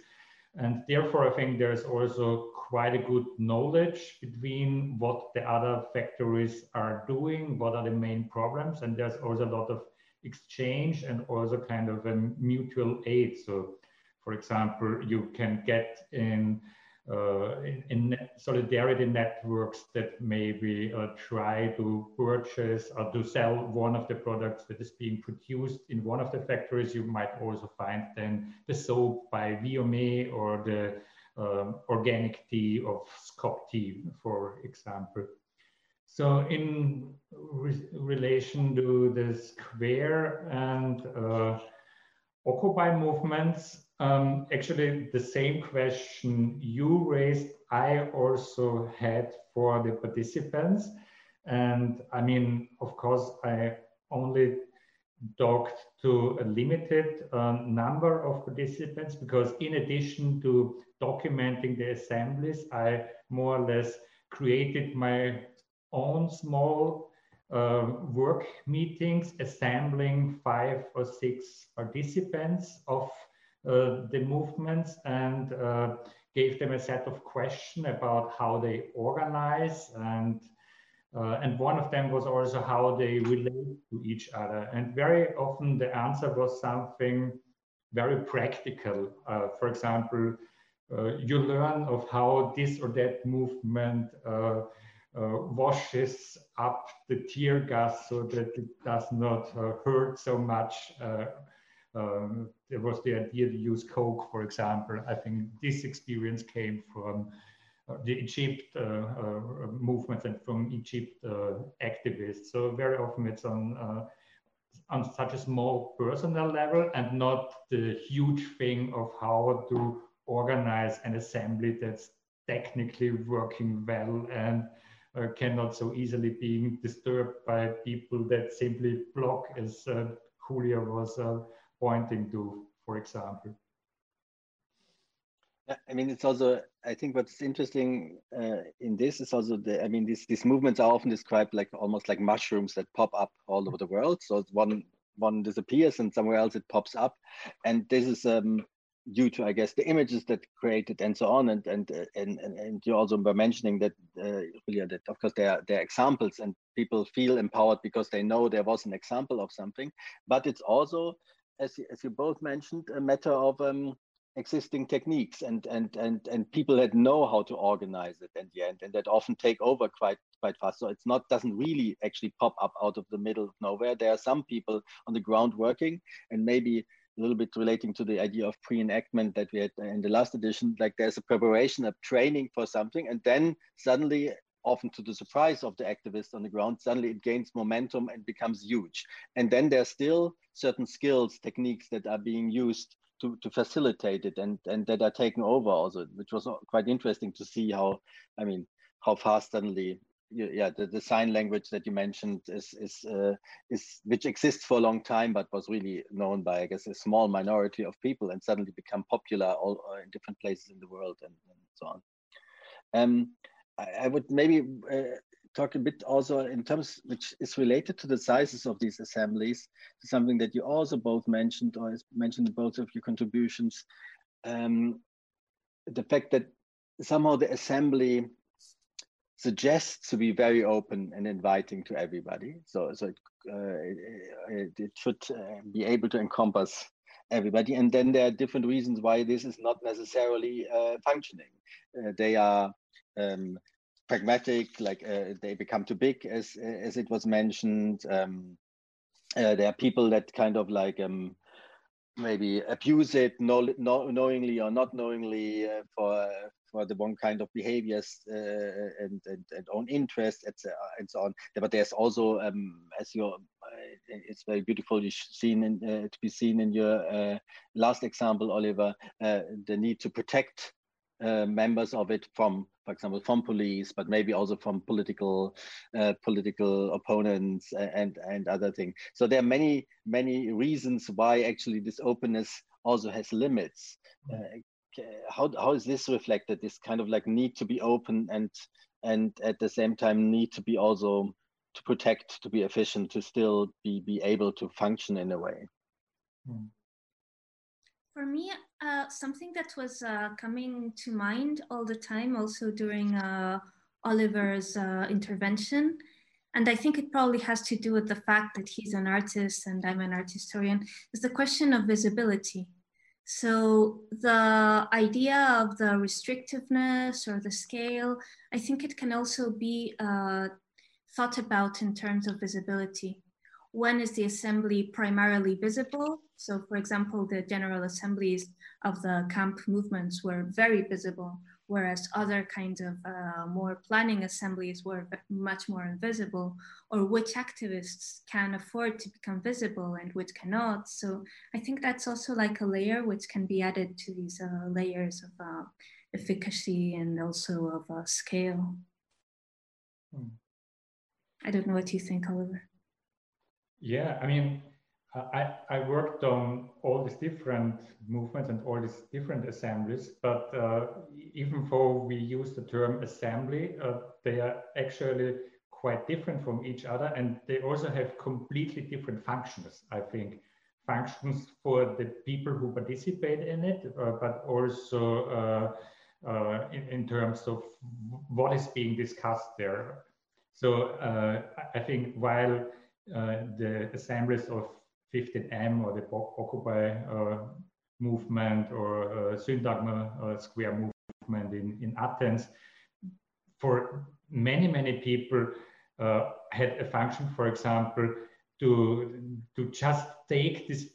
And therefore, I think there's also quite a good knowledge between what the other factories are doing, what are the main problems, and there's also a lot of exchange and also kind of a mutual aid. So, for example, you can get in uh, in, solidarity networks that maybe uh, try to purchase or to sell one of the products that is being produced in one of the factories. You might also find then the soap by Viome or the um, organic tea of Scop-Ti, for example. So in re relation to the square and uh, Occupy movements, um, actually, the same question you raised, I also had for the participants. And I mean, of course, I only talked to a limited um, number of participants because in addition to documenting the assemblies, I more or less created my own small uh, work meetings, assembling five or six participants of uh, the movements and uh, gave them a set of questions about how they organize and uh, and one of them was also how they relate to each other. And very often the answer was something very practical. Uh, for example, uh, you learn of how this or that movement uh, washes up the tear gas so that it does not hurt so much um, there was the idea to use Coke, for example. I think this experience came from the Egypt movements and from Egypt activists. So very often it's on on such a small personal level and not the huge thing of how to organize an assembly that's technically working well and uh, cannot so easily be disturbed by people that simply block, as uh, Julia was uh, pointing to, for example. I mean, it's also, I think what's interesting uh, in this is also the, I mean, these, these movements are often described like almost like mushrooms that pop up all over the world. So one, one disappears and somewhere else it pops up. And this is um, due to, I guess, the images that created and so on. And, and, and, and and you also were mentioning that, uh, that of course there are, there are examples and people feel empowered because they know there was an example of something. But it's also, as, as you both mentioned, a matter of, um, existing techniques and and and and people that know how to organize it in the end and that often take over quite quite fast. So it's not doesn't really actually pop up out of the middle of nowhere. There are some people on the ground working and maybe a little bit relating to the idea of pre-enactment that we had in the last edition like there's a preparation of training for something and then suddenly often to the surprise of the activists on the ground suddenly it gains momentum and becomes huge and then there's still certain skills techniques that are being used to, to facilitate it and, and that are taken over also, which was quite interesting to see how, I mean, how fast suddenly, yeah, the, the sign language that you mentioned is, is, uh, is, which exists for a long time, but was really known by, I guess, a small minority of people and suddenly become popular all uh, in different places in the world and, and so on. Um, I, would maybe uh, talk a bit also in terms which is related to the sizes of these assemblies, something that you also both mentioned or mentioned in both of your contributions. Um, the fact that somehow the assembly suggests to be very open and inviting to everybody. So, so it, uh, it, it, should uh, be able to encompass everybody. And then there are different reasons why this is not necessarily uh, functioning. Uh, they are um, pragmatic, like uh, they become too big, as as it was mentioned. Um, uh, there are people that kind of like um, maybe abuse it, no, no, knowingly or not knowingly, uh, for for the wrong kind of behaviors uh, and, and, and own interest, etc., and so on. But there's also, um, as you, uh, it's very beautifully seen in, uh, to be seen in your last example, Oliver, the need to protect uh, members of it from, for example, from police, but maybe also from political uh, political opponents and and other things. So there are many many reasons why actually this openness also has limits. Uh, how how is this reflected? This kind of like need to be open and and at the same time need to be also to protect, to be efficient, to still be be able to function in a way. Mm. For me, uh, something that was uh, coming to mind all the time, also during uh, Oliver's uh, intervention, and I think it probably has to do with the fact that he's an artist and I'm an art historian, is the question of visibility. So the idea of the restrictiveness or the scale, I think it can also be uh, thought about in terms of visibility. When is the assembly primarily visible? So for example, the general assemblies of the camp movements were very visible, whereas other kinds of uh, more planning assemblies were much more invisible, or which activists can afford to become visible and which cannot. So I think that's also like a layer which can be added to these uh, layers of uh, efficacy and also of uh, scale. Hmm. I don't know what you think, Oliver. Yeah, I mean, I, I worked on all these different movements and all these different assemblies, but uh, even though we use the term assembly, uh, they are actually quite different from each other and they also have completely different functions, I think. Functions for the people who participate in it, uh, but also uh, uh, in, in terms of what is being discussed there. So uh, I think while the assemblies of 15M or the Occupy uh, movement or uh, uh, Square movement in, in Athens, for many, many people uh, had a function, for example, to, to just take this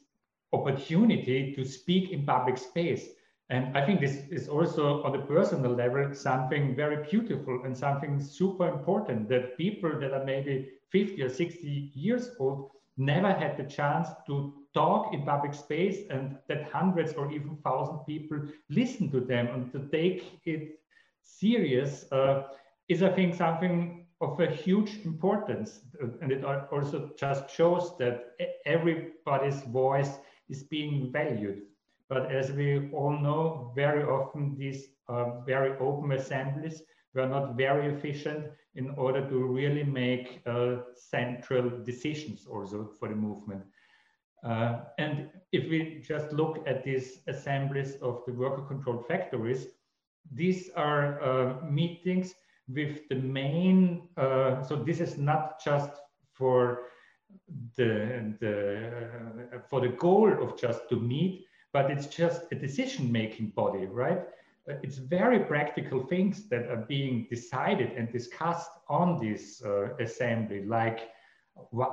opportunity to speak in public space. And I think this is also on the personal level something very beautiful and something super important that people that are maybe 50 or 60 years old never had the chance to talk in public space and that hundreds or even thousand people listen to them and to take it serious uh, is, I think, something of a huge importance. And it also just shows that everybody's voice is being valued. But as we all know, very often these uh, very open assemblies were not very efficient in order to really make uh, central decisions also for the movement. Uh, and if we just look at these assemblies of the worker controlled factories, these are uh, meetings with the main, uh, so this is not just for the, the for the goal of just to meet, but it's just a decision-making body, right? Uh, it's very practical things that are being decided and discussed on this uh, assembly, like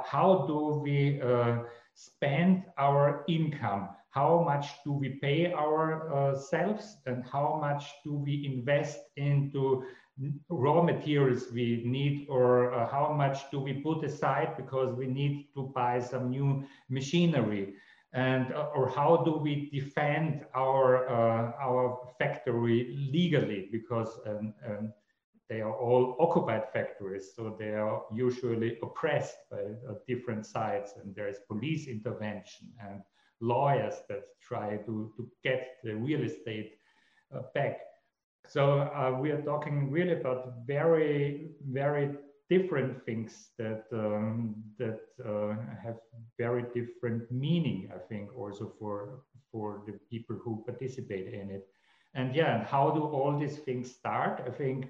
how do we uh, spend our income? How much do we pay ourselves and how much do we invest into raw materials we need or uh, how much do we put aside because we need to buy some new machinery and uh, or how do we defend our uh, our factory legally? Because um, um, they are all occupied factories so they are usually oppressed by uh, different sides and there is police intervention and lawyers that try to, to get the real estate uh, back. So uh, we are talking really about very very different things that um, that uh, have very different meaning. I think also for for the people who participate in it. And yeah, how do all these things start? I think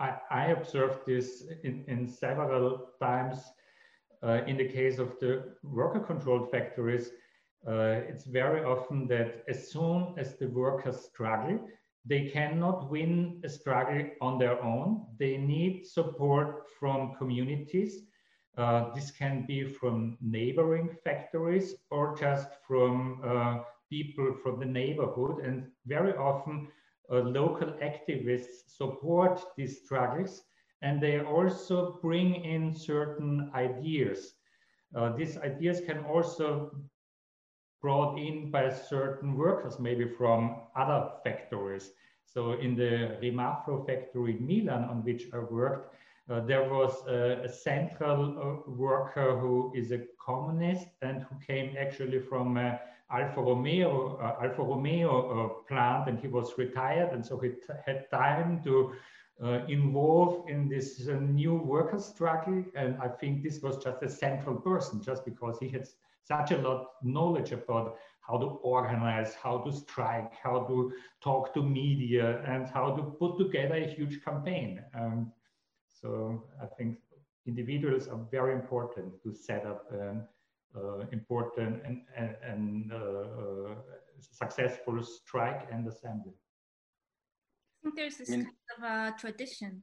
I, I observed this in, in several times uh, in the case of the worker controlled factories. Uh, it's very often that as soon as the workers struggle, they cannot win a struggle on their own. They need support from communities. Uh, this can be from neighboring factories or just from uh, people from the neighborhood. And very often, uh, local activists support these struggles and they also bring in certain ideas. Uh, these ideas can also brought in by certain workers, maybe from other factories. So in the RiMaflow factory in Milan, on which I worked, uh, there was a, a central uh, worker who is a communist and who came actually from uh, Alfa Romeo, uh, Alfa Romeo uh, plant, and he was retired, and so he had time to uh, involve in this new worker struggle. And I think this was just a central person, just because he had such a lot knowledge about how to organize, how to strike, how to talk to media, and how to put together a huge campaign. Um, so I think individuals are very important to set up an uh, important and, and, and uh, uh, successful strike and assembly. I think there's this kind of a tradition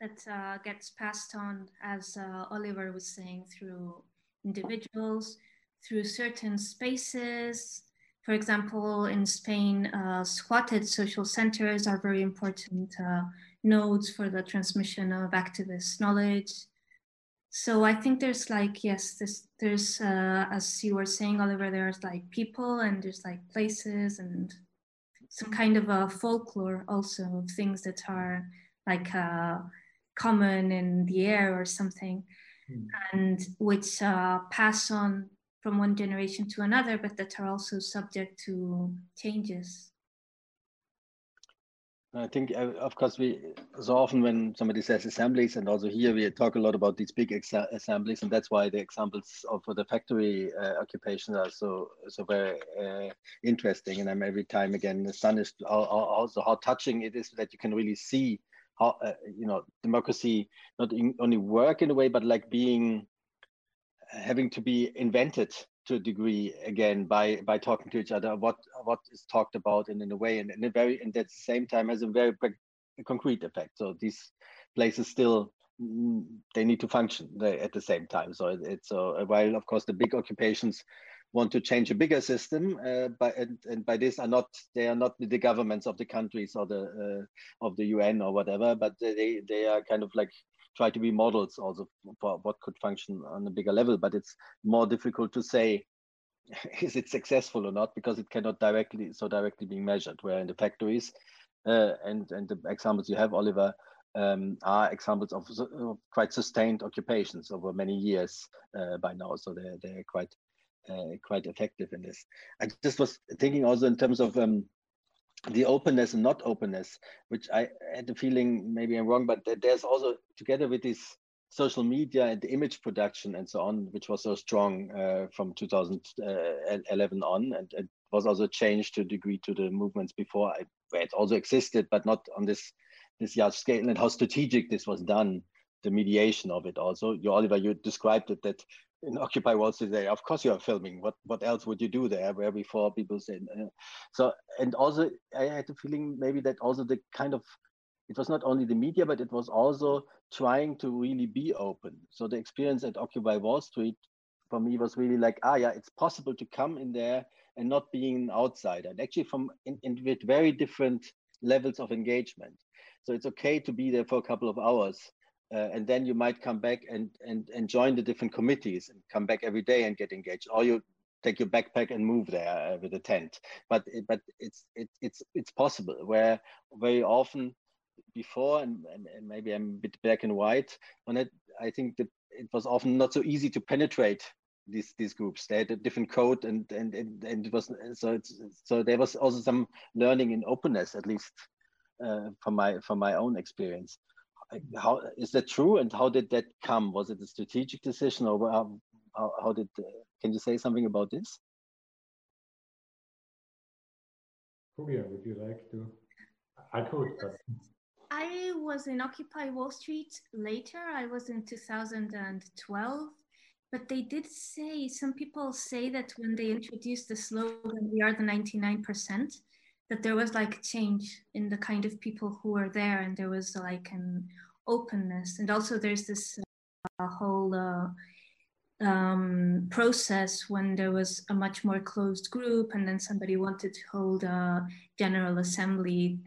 that uh, gets passed on, as uh, Oliver was saying, through individuals through certain spaces. For example, in Spain, uh, squatted social centers are very important uh, nodes for the transmission of activist knowledge. So I think there's like, yes, this, there's, uh, as you were saying, Oliver, there's like people and there's like places and some kind of a folklore also of things that are like uh, common in the air or something mm. and which uh, pass on from one generation to another, but that are also subject to changes. I think, uh, of course, we so often when somebody says assemblies, and also here we talk a lot about these big assemblies, and that's why the examples of the factory uh, occupations are so so very uh, interesting. And I'm every time again astonished also how touching it is that you can really see how uh, you know democracy not in, only work in a way, but like being having to be invented to a degree again by by talking to each other what what is talked about and in a way and in a very and at the same time has a very concrete effect. So these places still mm, they need to function at the same time. So it's uh, while of course the big occupations want to change a bigger system, uh, by, and, and by this are not they are not the governments of the countries or the uh, of the UN or whatever, but they they are kind of like try to be models also for what could function on a bigger level. But it's more difficult to say is it successful or not because it cannot directly so directly be measured. Where in the factories uh, and and the examples you have, Oliver, um, are examples of, of, quite sustained occupations over many years uh, by now. So they're, they're quite uh, quite effective in this. I just was thinking also in terms of um, the openness and not openness, which I had the feeling maybe I'm wrong, but there's also together with this social media and the image production and so on, which was so strong uh, from 2011 on, and it was also changed to a degree to the movements before, where it also existed, but not on this this large scale and how strategic this was done, the mediation of it also. You, Oliver, you described it that in Occupy Wall Street, of course you are filming. What what else would you do there? Where before people said, uh, so and also I had the feeling maybe that also the kind of it was not only the media, but it was also trying to really be open. So the experience at Occupy Wall Street for me was really like, ah, yeah, it's possible to come in there and not being an outsider. And actually, from in, in with very different levels of engagement. So it's okay to be there for a couple of hours. Uh, and then you might come back and, and, and join the different committees and come back every day and get engaged. Or you take your backpack and move there uh, with a tent. But but it's it, it's it's possible. Where very often before, and, and maybe I'm a bit black and white on it. I think that it was often not so easy to penetrate these these groups. They had a different code, and and and, and it was so it's so there was also some learning in openness, at least uh, from my from my own experience. How is that true? And how did that come? Was it a strategic decision, or how, how, how did? Uh, can you say something about this? Julia, would you like to? I could. But... I was in Occupy Wall Street later. I was in 2012. But they did say, some people say that when they introduced the slogan, we are the 99%, that there was like a change in the kind of people who were there and there was like an openness. And also there's this uh, whole uh, um, process when there was a much more closed group and then somebody wanted to hold a general assembly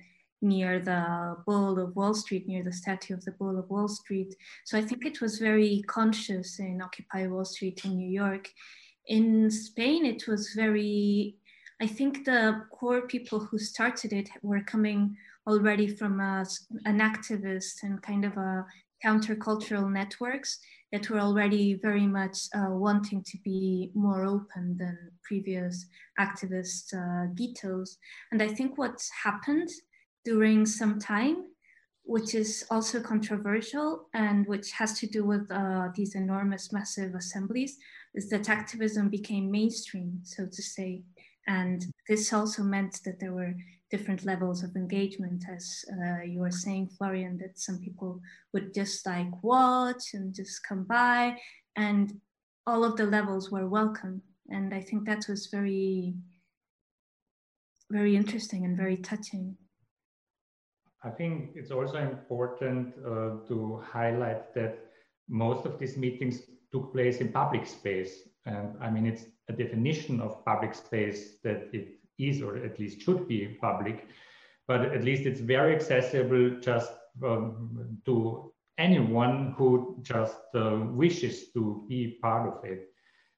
near the bull of wall street near the statue of the bull of wall street. So i think it was very conscious in occupy wall street in new york. In spain it was very I think the core people who started it were coming already from a, an activist and kind of a countercultural networks that were already very much uh, wanting to be more open than previous activist uh, ghettos. And I think what's happened during some time, which is also controversial and which has to do with uh, these enormous, massive assemblies, is that activism became mainstream, so to say. And this also meant that there were different levels of engagement, as uh, you were saying, Florian, that some people would just like watch and just come by, and all of the levels were welcome. And I think that was very, very interesting and very touching. I think it's also important uh, to highlight that most of these meetings took place in public space. And I mean, it's a definition of public space that it is, or at least should be public, but at least it's very accessible just um, to anyone who just uh, wishes to be part of it.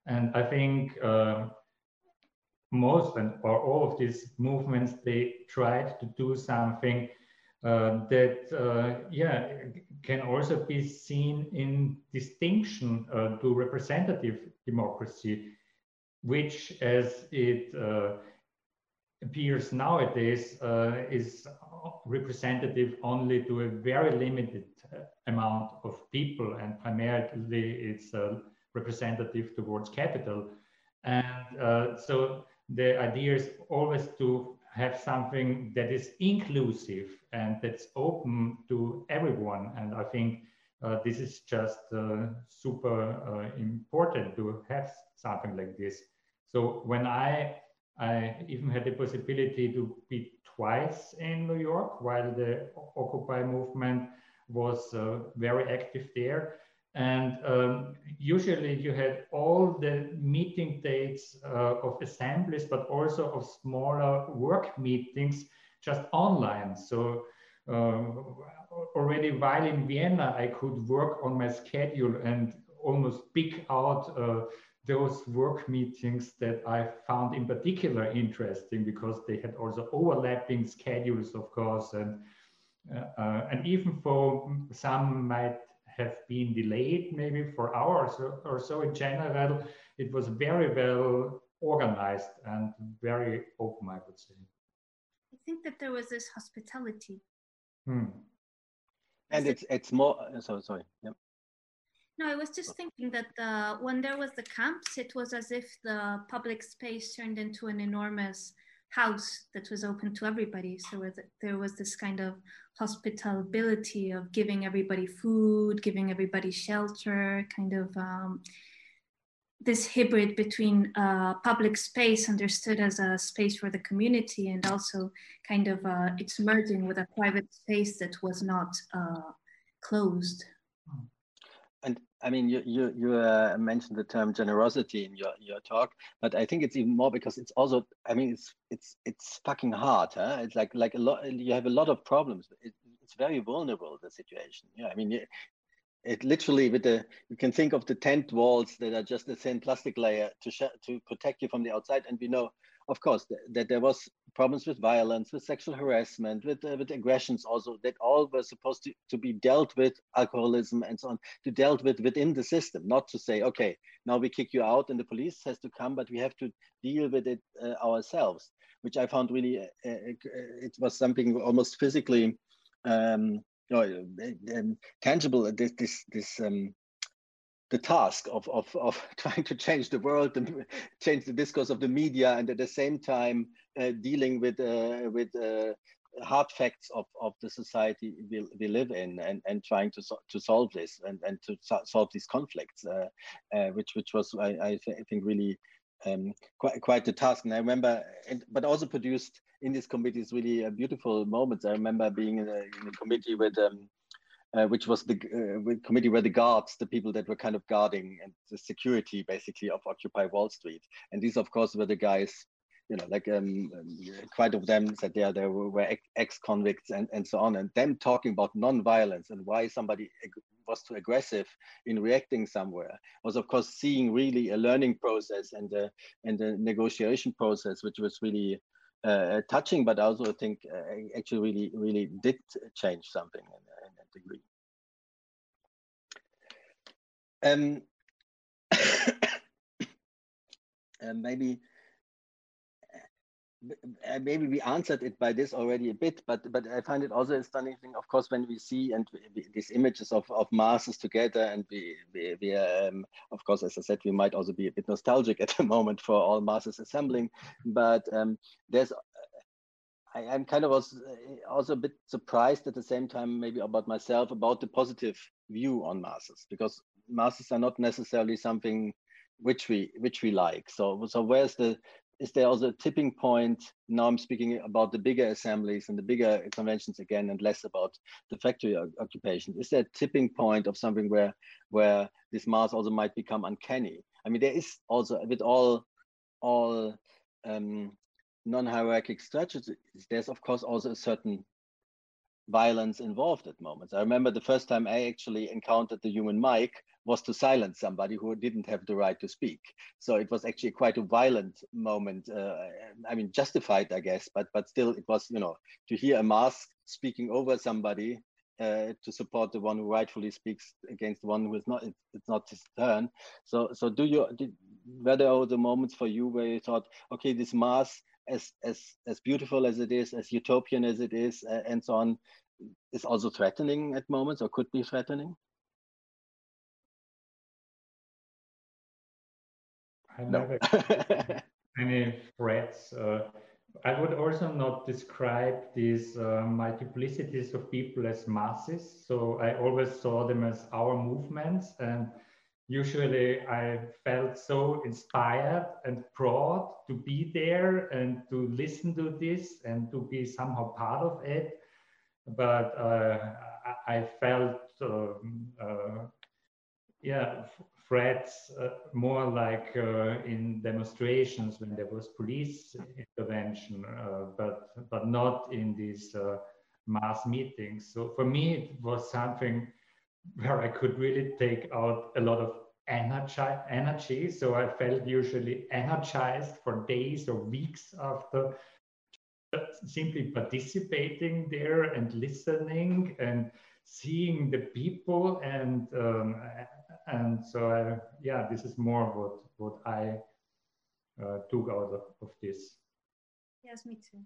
And I think uh, most and or all of these movements, they tried to do something uh, that, uh, yeah, can also be seen in distinction uh, to representative democracy which as it uh, appears nowadays uh, is representative only to a very limited uh, amount of people and primarily it's representative towards capital. And so the idea is always to have something that is inclusive and that's open to everyone. And I think uh, this is just uh, super uh, important to have something like this. So when I, I even had the possibility to be twice in New York while the Occupy movement was uh, very active there. And um, usually you had all the meeting dates uh, of assemblies, but also of smaller work meetings just online. So uh, already while in Vienna, I could work on my schedule and almost pick out uh, those work meetings that I found in particular interesting because they had also overlapping schedules, of course, and uh, uh, and even for some might have been delayed maybe for hours or, or so. In general, it was very well organized and very open, I would say. I think that there was this hospitality. Hmm. And it's it's more. So sorry. Yep. No, I was just thinking that when there was the camps, it was as if the public space turned into an enormous house that was open to everybody. So there was this kind of hospitality of giving everybody food, giving everybody shelter, kind of um, this hybrid between uh, public space understood as a space for the community and also kind of uh, it's merging with a private space that was not uh, closed. I mean, you you you uh, mentioned the term generosity in your your talk, but I think it's even more because it's also. I mean, it's it's it's fucking hard. Huh? It's like like a lot. You have a lot of problems. It, it's very vulnerable the situation. Yeah, I mean, it literally with the you can think of the tent walls that are just a thin plastic layer to to protect you from the outside, and we know of course, that there was problems with violence, with sexual harassment, with, uh, with aggressions also, that all were supposed to, to be dealt with, alcoholism and so on, to dealt with within the system, not to say, okay, now we kick you out and the police has to come, but we have to deal with it uh, ourselves, which I found really, uh, uh it was something almost physically um, know, um, tangible, this, this, this um, the task of, of, of trying to change the world and change the discourse of the media and at the same time uh, dealing with uh, with uh, hard facts of, of the society we, we live in and, and trying to, so, to solve this and, and to so solve these conflicts uh, uh, which which was I, I, th I think really um, quite quite the task. And I remember and, but also produced in these committees really beautiful moments I remember being in a, in a committee with um, uh, which was the uh, committee where the guards, the people that were kind of guarding and the security basically of Occupy Wall Street. And these, of course, were the guys, you know, like um, um quite of them said, yeah, they were, were ex-convicts and, and so on. And them talking about non-violence and why somebody was too aggressive in reacting somewhere was, of course, seeing really a learning process and a, and a negotiation process, which was really uh, touching, but also I think uh, actually really, really did change something degree. Um, uh, maybe uh, maybe we answered it by this already a bit, but but I find it also astonishing, of course, when we see and we, these images of, of masses together, and we we, we um, of course, as I said, we might also be a bit nostalgic at the moment for all masses assembling, but um, there's I, am kind of was uh, also a bit surprised at the same time, maybe about myself, about the positive view on masses, because masses are not necessarily something which we which we like. So so where's the is there also a tipping point? Now I'm speaking about the bigger assemblies and the bigger conventions again, and less about the factory occupation. Is there a tipping point of something where where this mass also might become uncanny? I mean, there is also with all all um, non-hierarchic structures, there's of course also a certain violence involved at moments. I remember the first time I actually encountered the human mic was to silence somebody who didn't have the right to speak. So it was actually quite a violent moment. Uh, I mean, justified, I guess, but but still, it was you know to hear a mask speaking over somebody uh, to support the one who rightfully speaks against the one who is not. It, it's not his turn. So so do you did, were there all the moments for you where you thought, okay, this mask as as as beautiful as it is, as utopian as it is, uh, and so on, is also threatening at moments, or could be threatening. I no. never any threats. Uh, I would also not describe these uh, multiplicities of people as masses. So I always saw them as our movements and usually I felt so inspired and proud to be there and to listen to this and to be somehow part of it. But uh, I felt uh, uh, yeah, threats uh, more like uh, in demonstrations when there was police intervention, uh, but but not in these mass meetings. So for me, it was something where I could really take out a lot of energy. energy. So I felt usually energized for days or weeks after simply participating there and listening and seeing the people and um, and so I, yeah this is more what what i uh, took out of, of this yes me too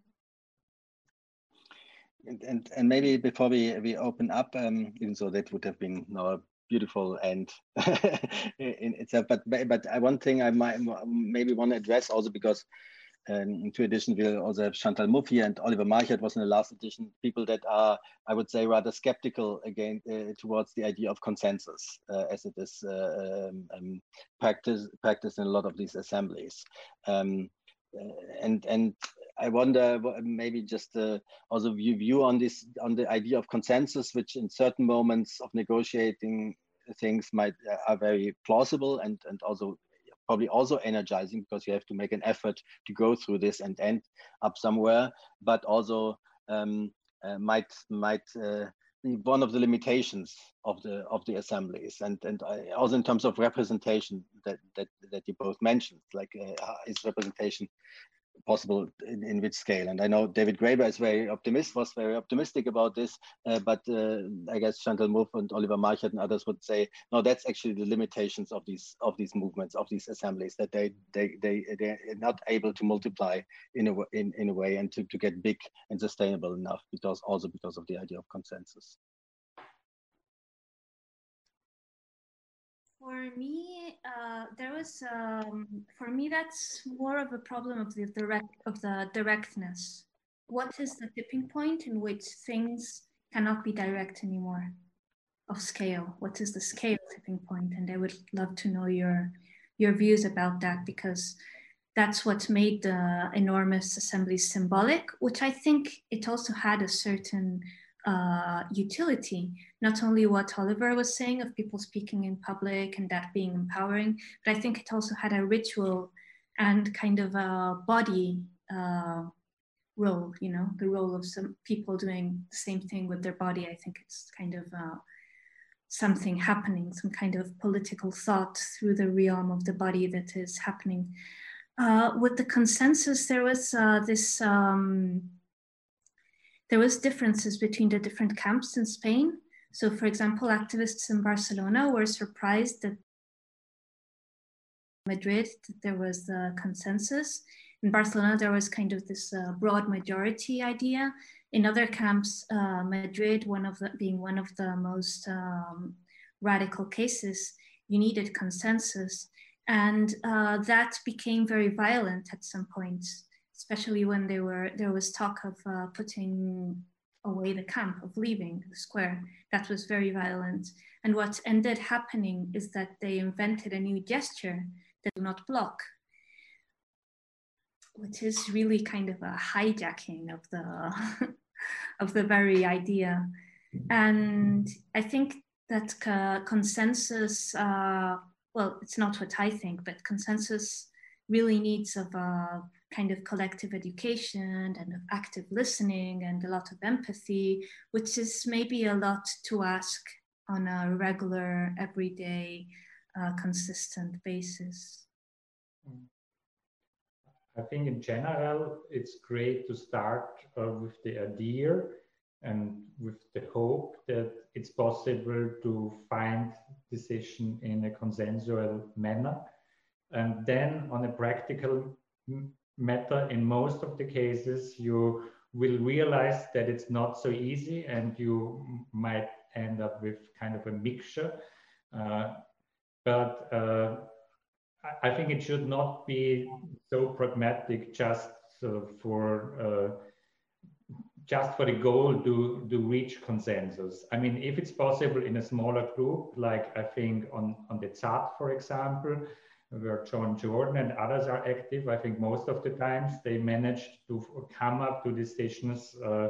and, and, and maybe before we we open up um, even though that would have been now beautiful and in itself but but one thing i might maybe want to address also because um, in two editions, we'll also have Chantal Mouffe and Oliver Marchart was in the last edition, people that are, I would say, rather skeptical again uh, towards the idea of consensus uh, as it is uh, um, um, practice, practiced in a lot of these assemblies. Um, uh, and, and I wonder maybe just uh, also your view on this, on the idea of consensus, which in certain moments of negotiating things might uh, are very plausible and, and also probably also energizing because you have to make an effort to go through this and end up somewhere, but also um, uh, might might uh, be one of the limitations of the of the assemblies, and and I, also in terms of representation that that that you both mentioned, like uh, is representation possible in, in which scale. And I know David Graeber is very optimistic, was very optimistic about this, uh, but uh, I guess Chantal Mouffe and Oliver Marchart and others would say, no, that's actually the limitations of these of these movements, of these assemblies, that they they they they're not able to multiply in a in, in a way and to, to get big and sustainable enough, because also because of the idea of consensus. For me, uh, there was um, for me that's more of a problem of the direct of the directness. What is the tipping point in which things cannot be direct anymore? Of scale, what is the scale tipping point? And I would love to know your your views about that because that's what made the enormous assembly symbolic, which I think it also had a certain uh, utility. Not only what Oliver was saying of people speaking in public and that being empowering, but I think it also had a ritual and kind of a body uh, role, you know, the role of some people doing the same thing with their body. I think it's kind of uh, something happening, some kind of political thought through the realm of the body that is happening. Uh, with the consensus, there was uh, this um, there was differences between the different camps in Spain. So for example, activists in Barcelona were surprised that Madrid, that there was a consensus. In Barcelona, there was kind of this uh, broad majority idea. In other camps, uh, Madrid, one of the, being one of the most um, radical cases, you needed consensus. And uh, that became very violent at some points especially when they were there was talk of uh, putting away the camp of leaving the square. That was very violent. And what ended happening is that they invented a new gesture that do not block which is really kind of a hijacking of the of the very idea. And i think that uh, consensus uh, well it's not what i think but consensus really needs of a kind of collective education and of active listening and a lot of empathy, which is maybe a lot to ask on a regular, everyday, uh, consistent basis. I think in general, it's great to start uh, with the idea and with the hope that it's possible to find decision in a consensual manner. And then on a practical matter in most of the cases you will realize that it's not so easy and you might end up with kind of a mixture uh, but uh, I think it should not be so pragmatic just uh, for just for the goal to, to reach consensus. I mean, if it's possible in a smaller group, like I think on, on the ZAD, for example, where John Jordan and others are active, I think most of the times they managed to come up to decisions, uh,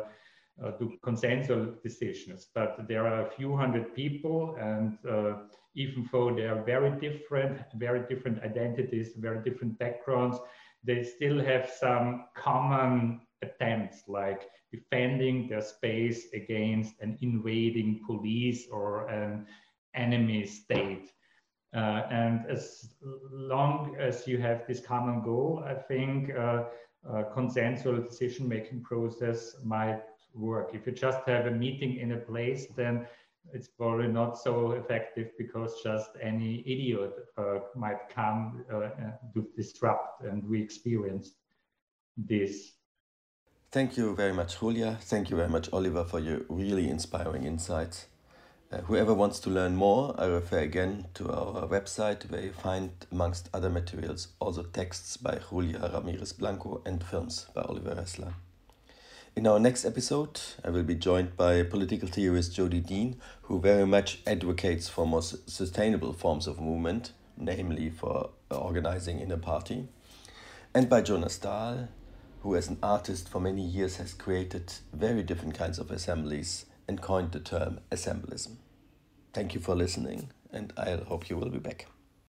uh, to consensual decisions. But there are a few hundred people, and uh, even though they are very different, very different identities, very different backgrounds, they still have some common attempts like defending their space against an invading police or an enemy state. Uh, and as long as you have this common goal, I think uh, consensual decision-making process might work. If you just have a meeting in a place, then it's probably not so effective because just any idiot uh, might come uh, to disrupt, and we experienced this. Thank you very much, Julia. Thank you very much, Oliver, for your really inspiring insights. Uh, whoever wants to learn more, I refer again to our website where you find, amongst other materials, also texts by Julia Ramirez Blanco and films by Oliver Ressler. In our next episode, I will be joined by political theorist Jodi Dean, who very much advocates for more sustainable forms of movement, namely for organizing in a party, and by Jonas Staal, who as an artist for many years has created very different kinds of assemblies and coined the term assemblism. Thank you for listening, and I hope you will be back.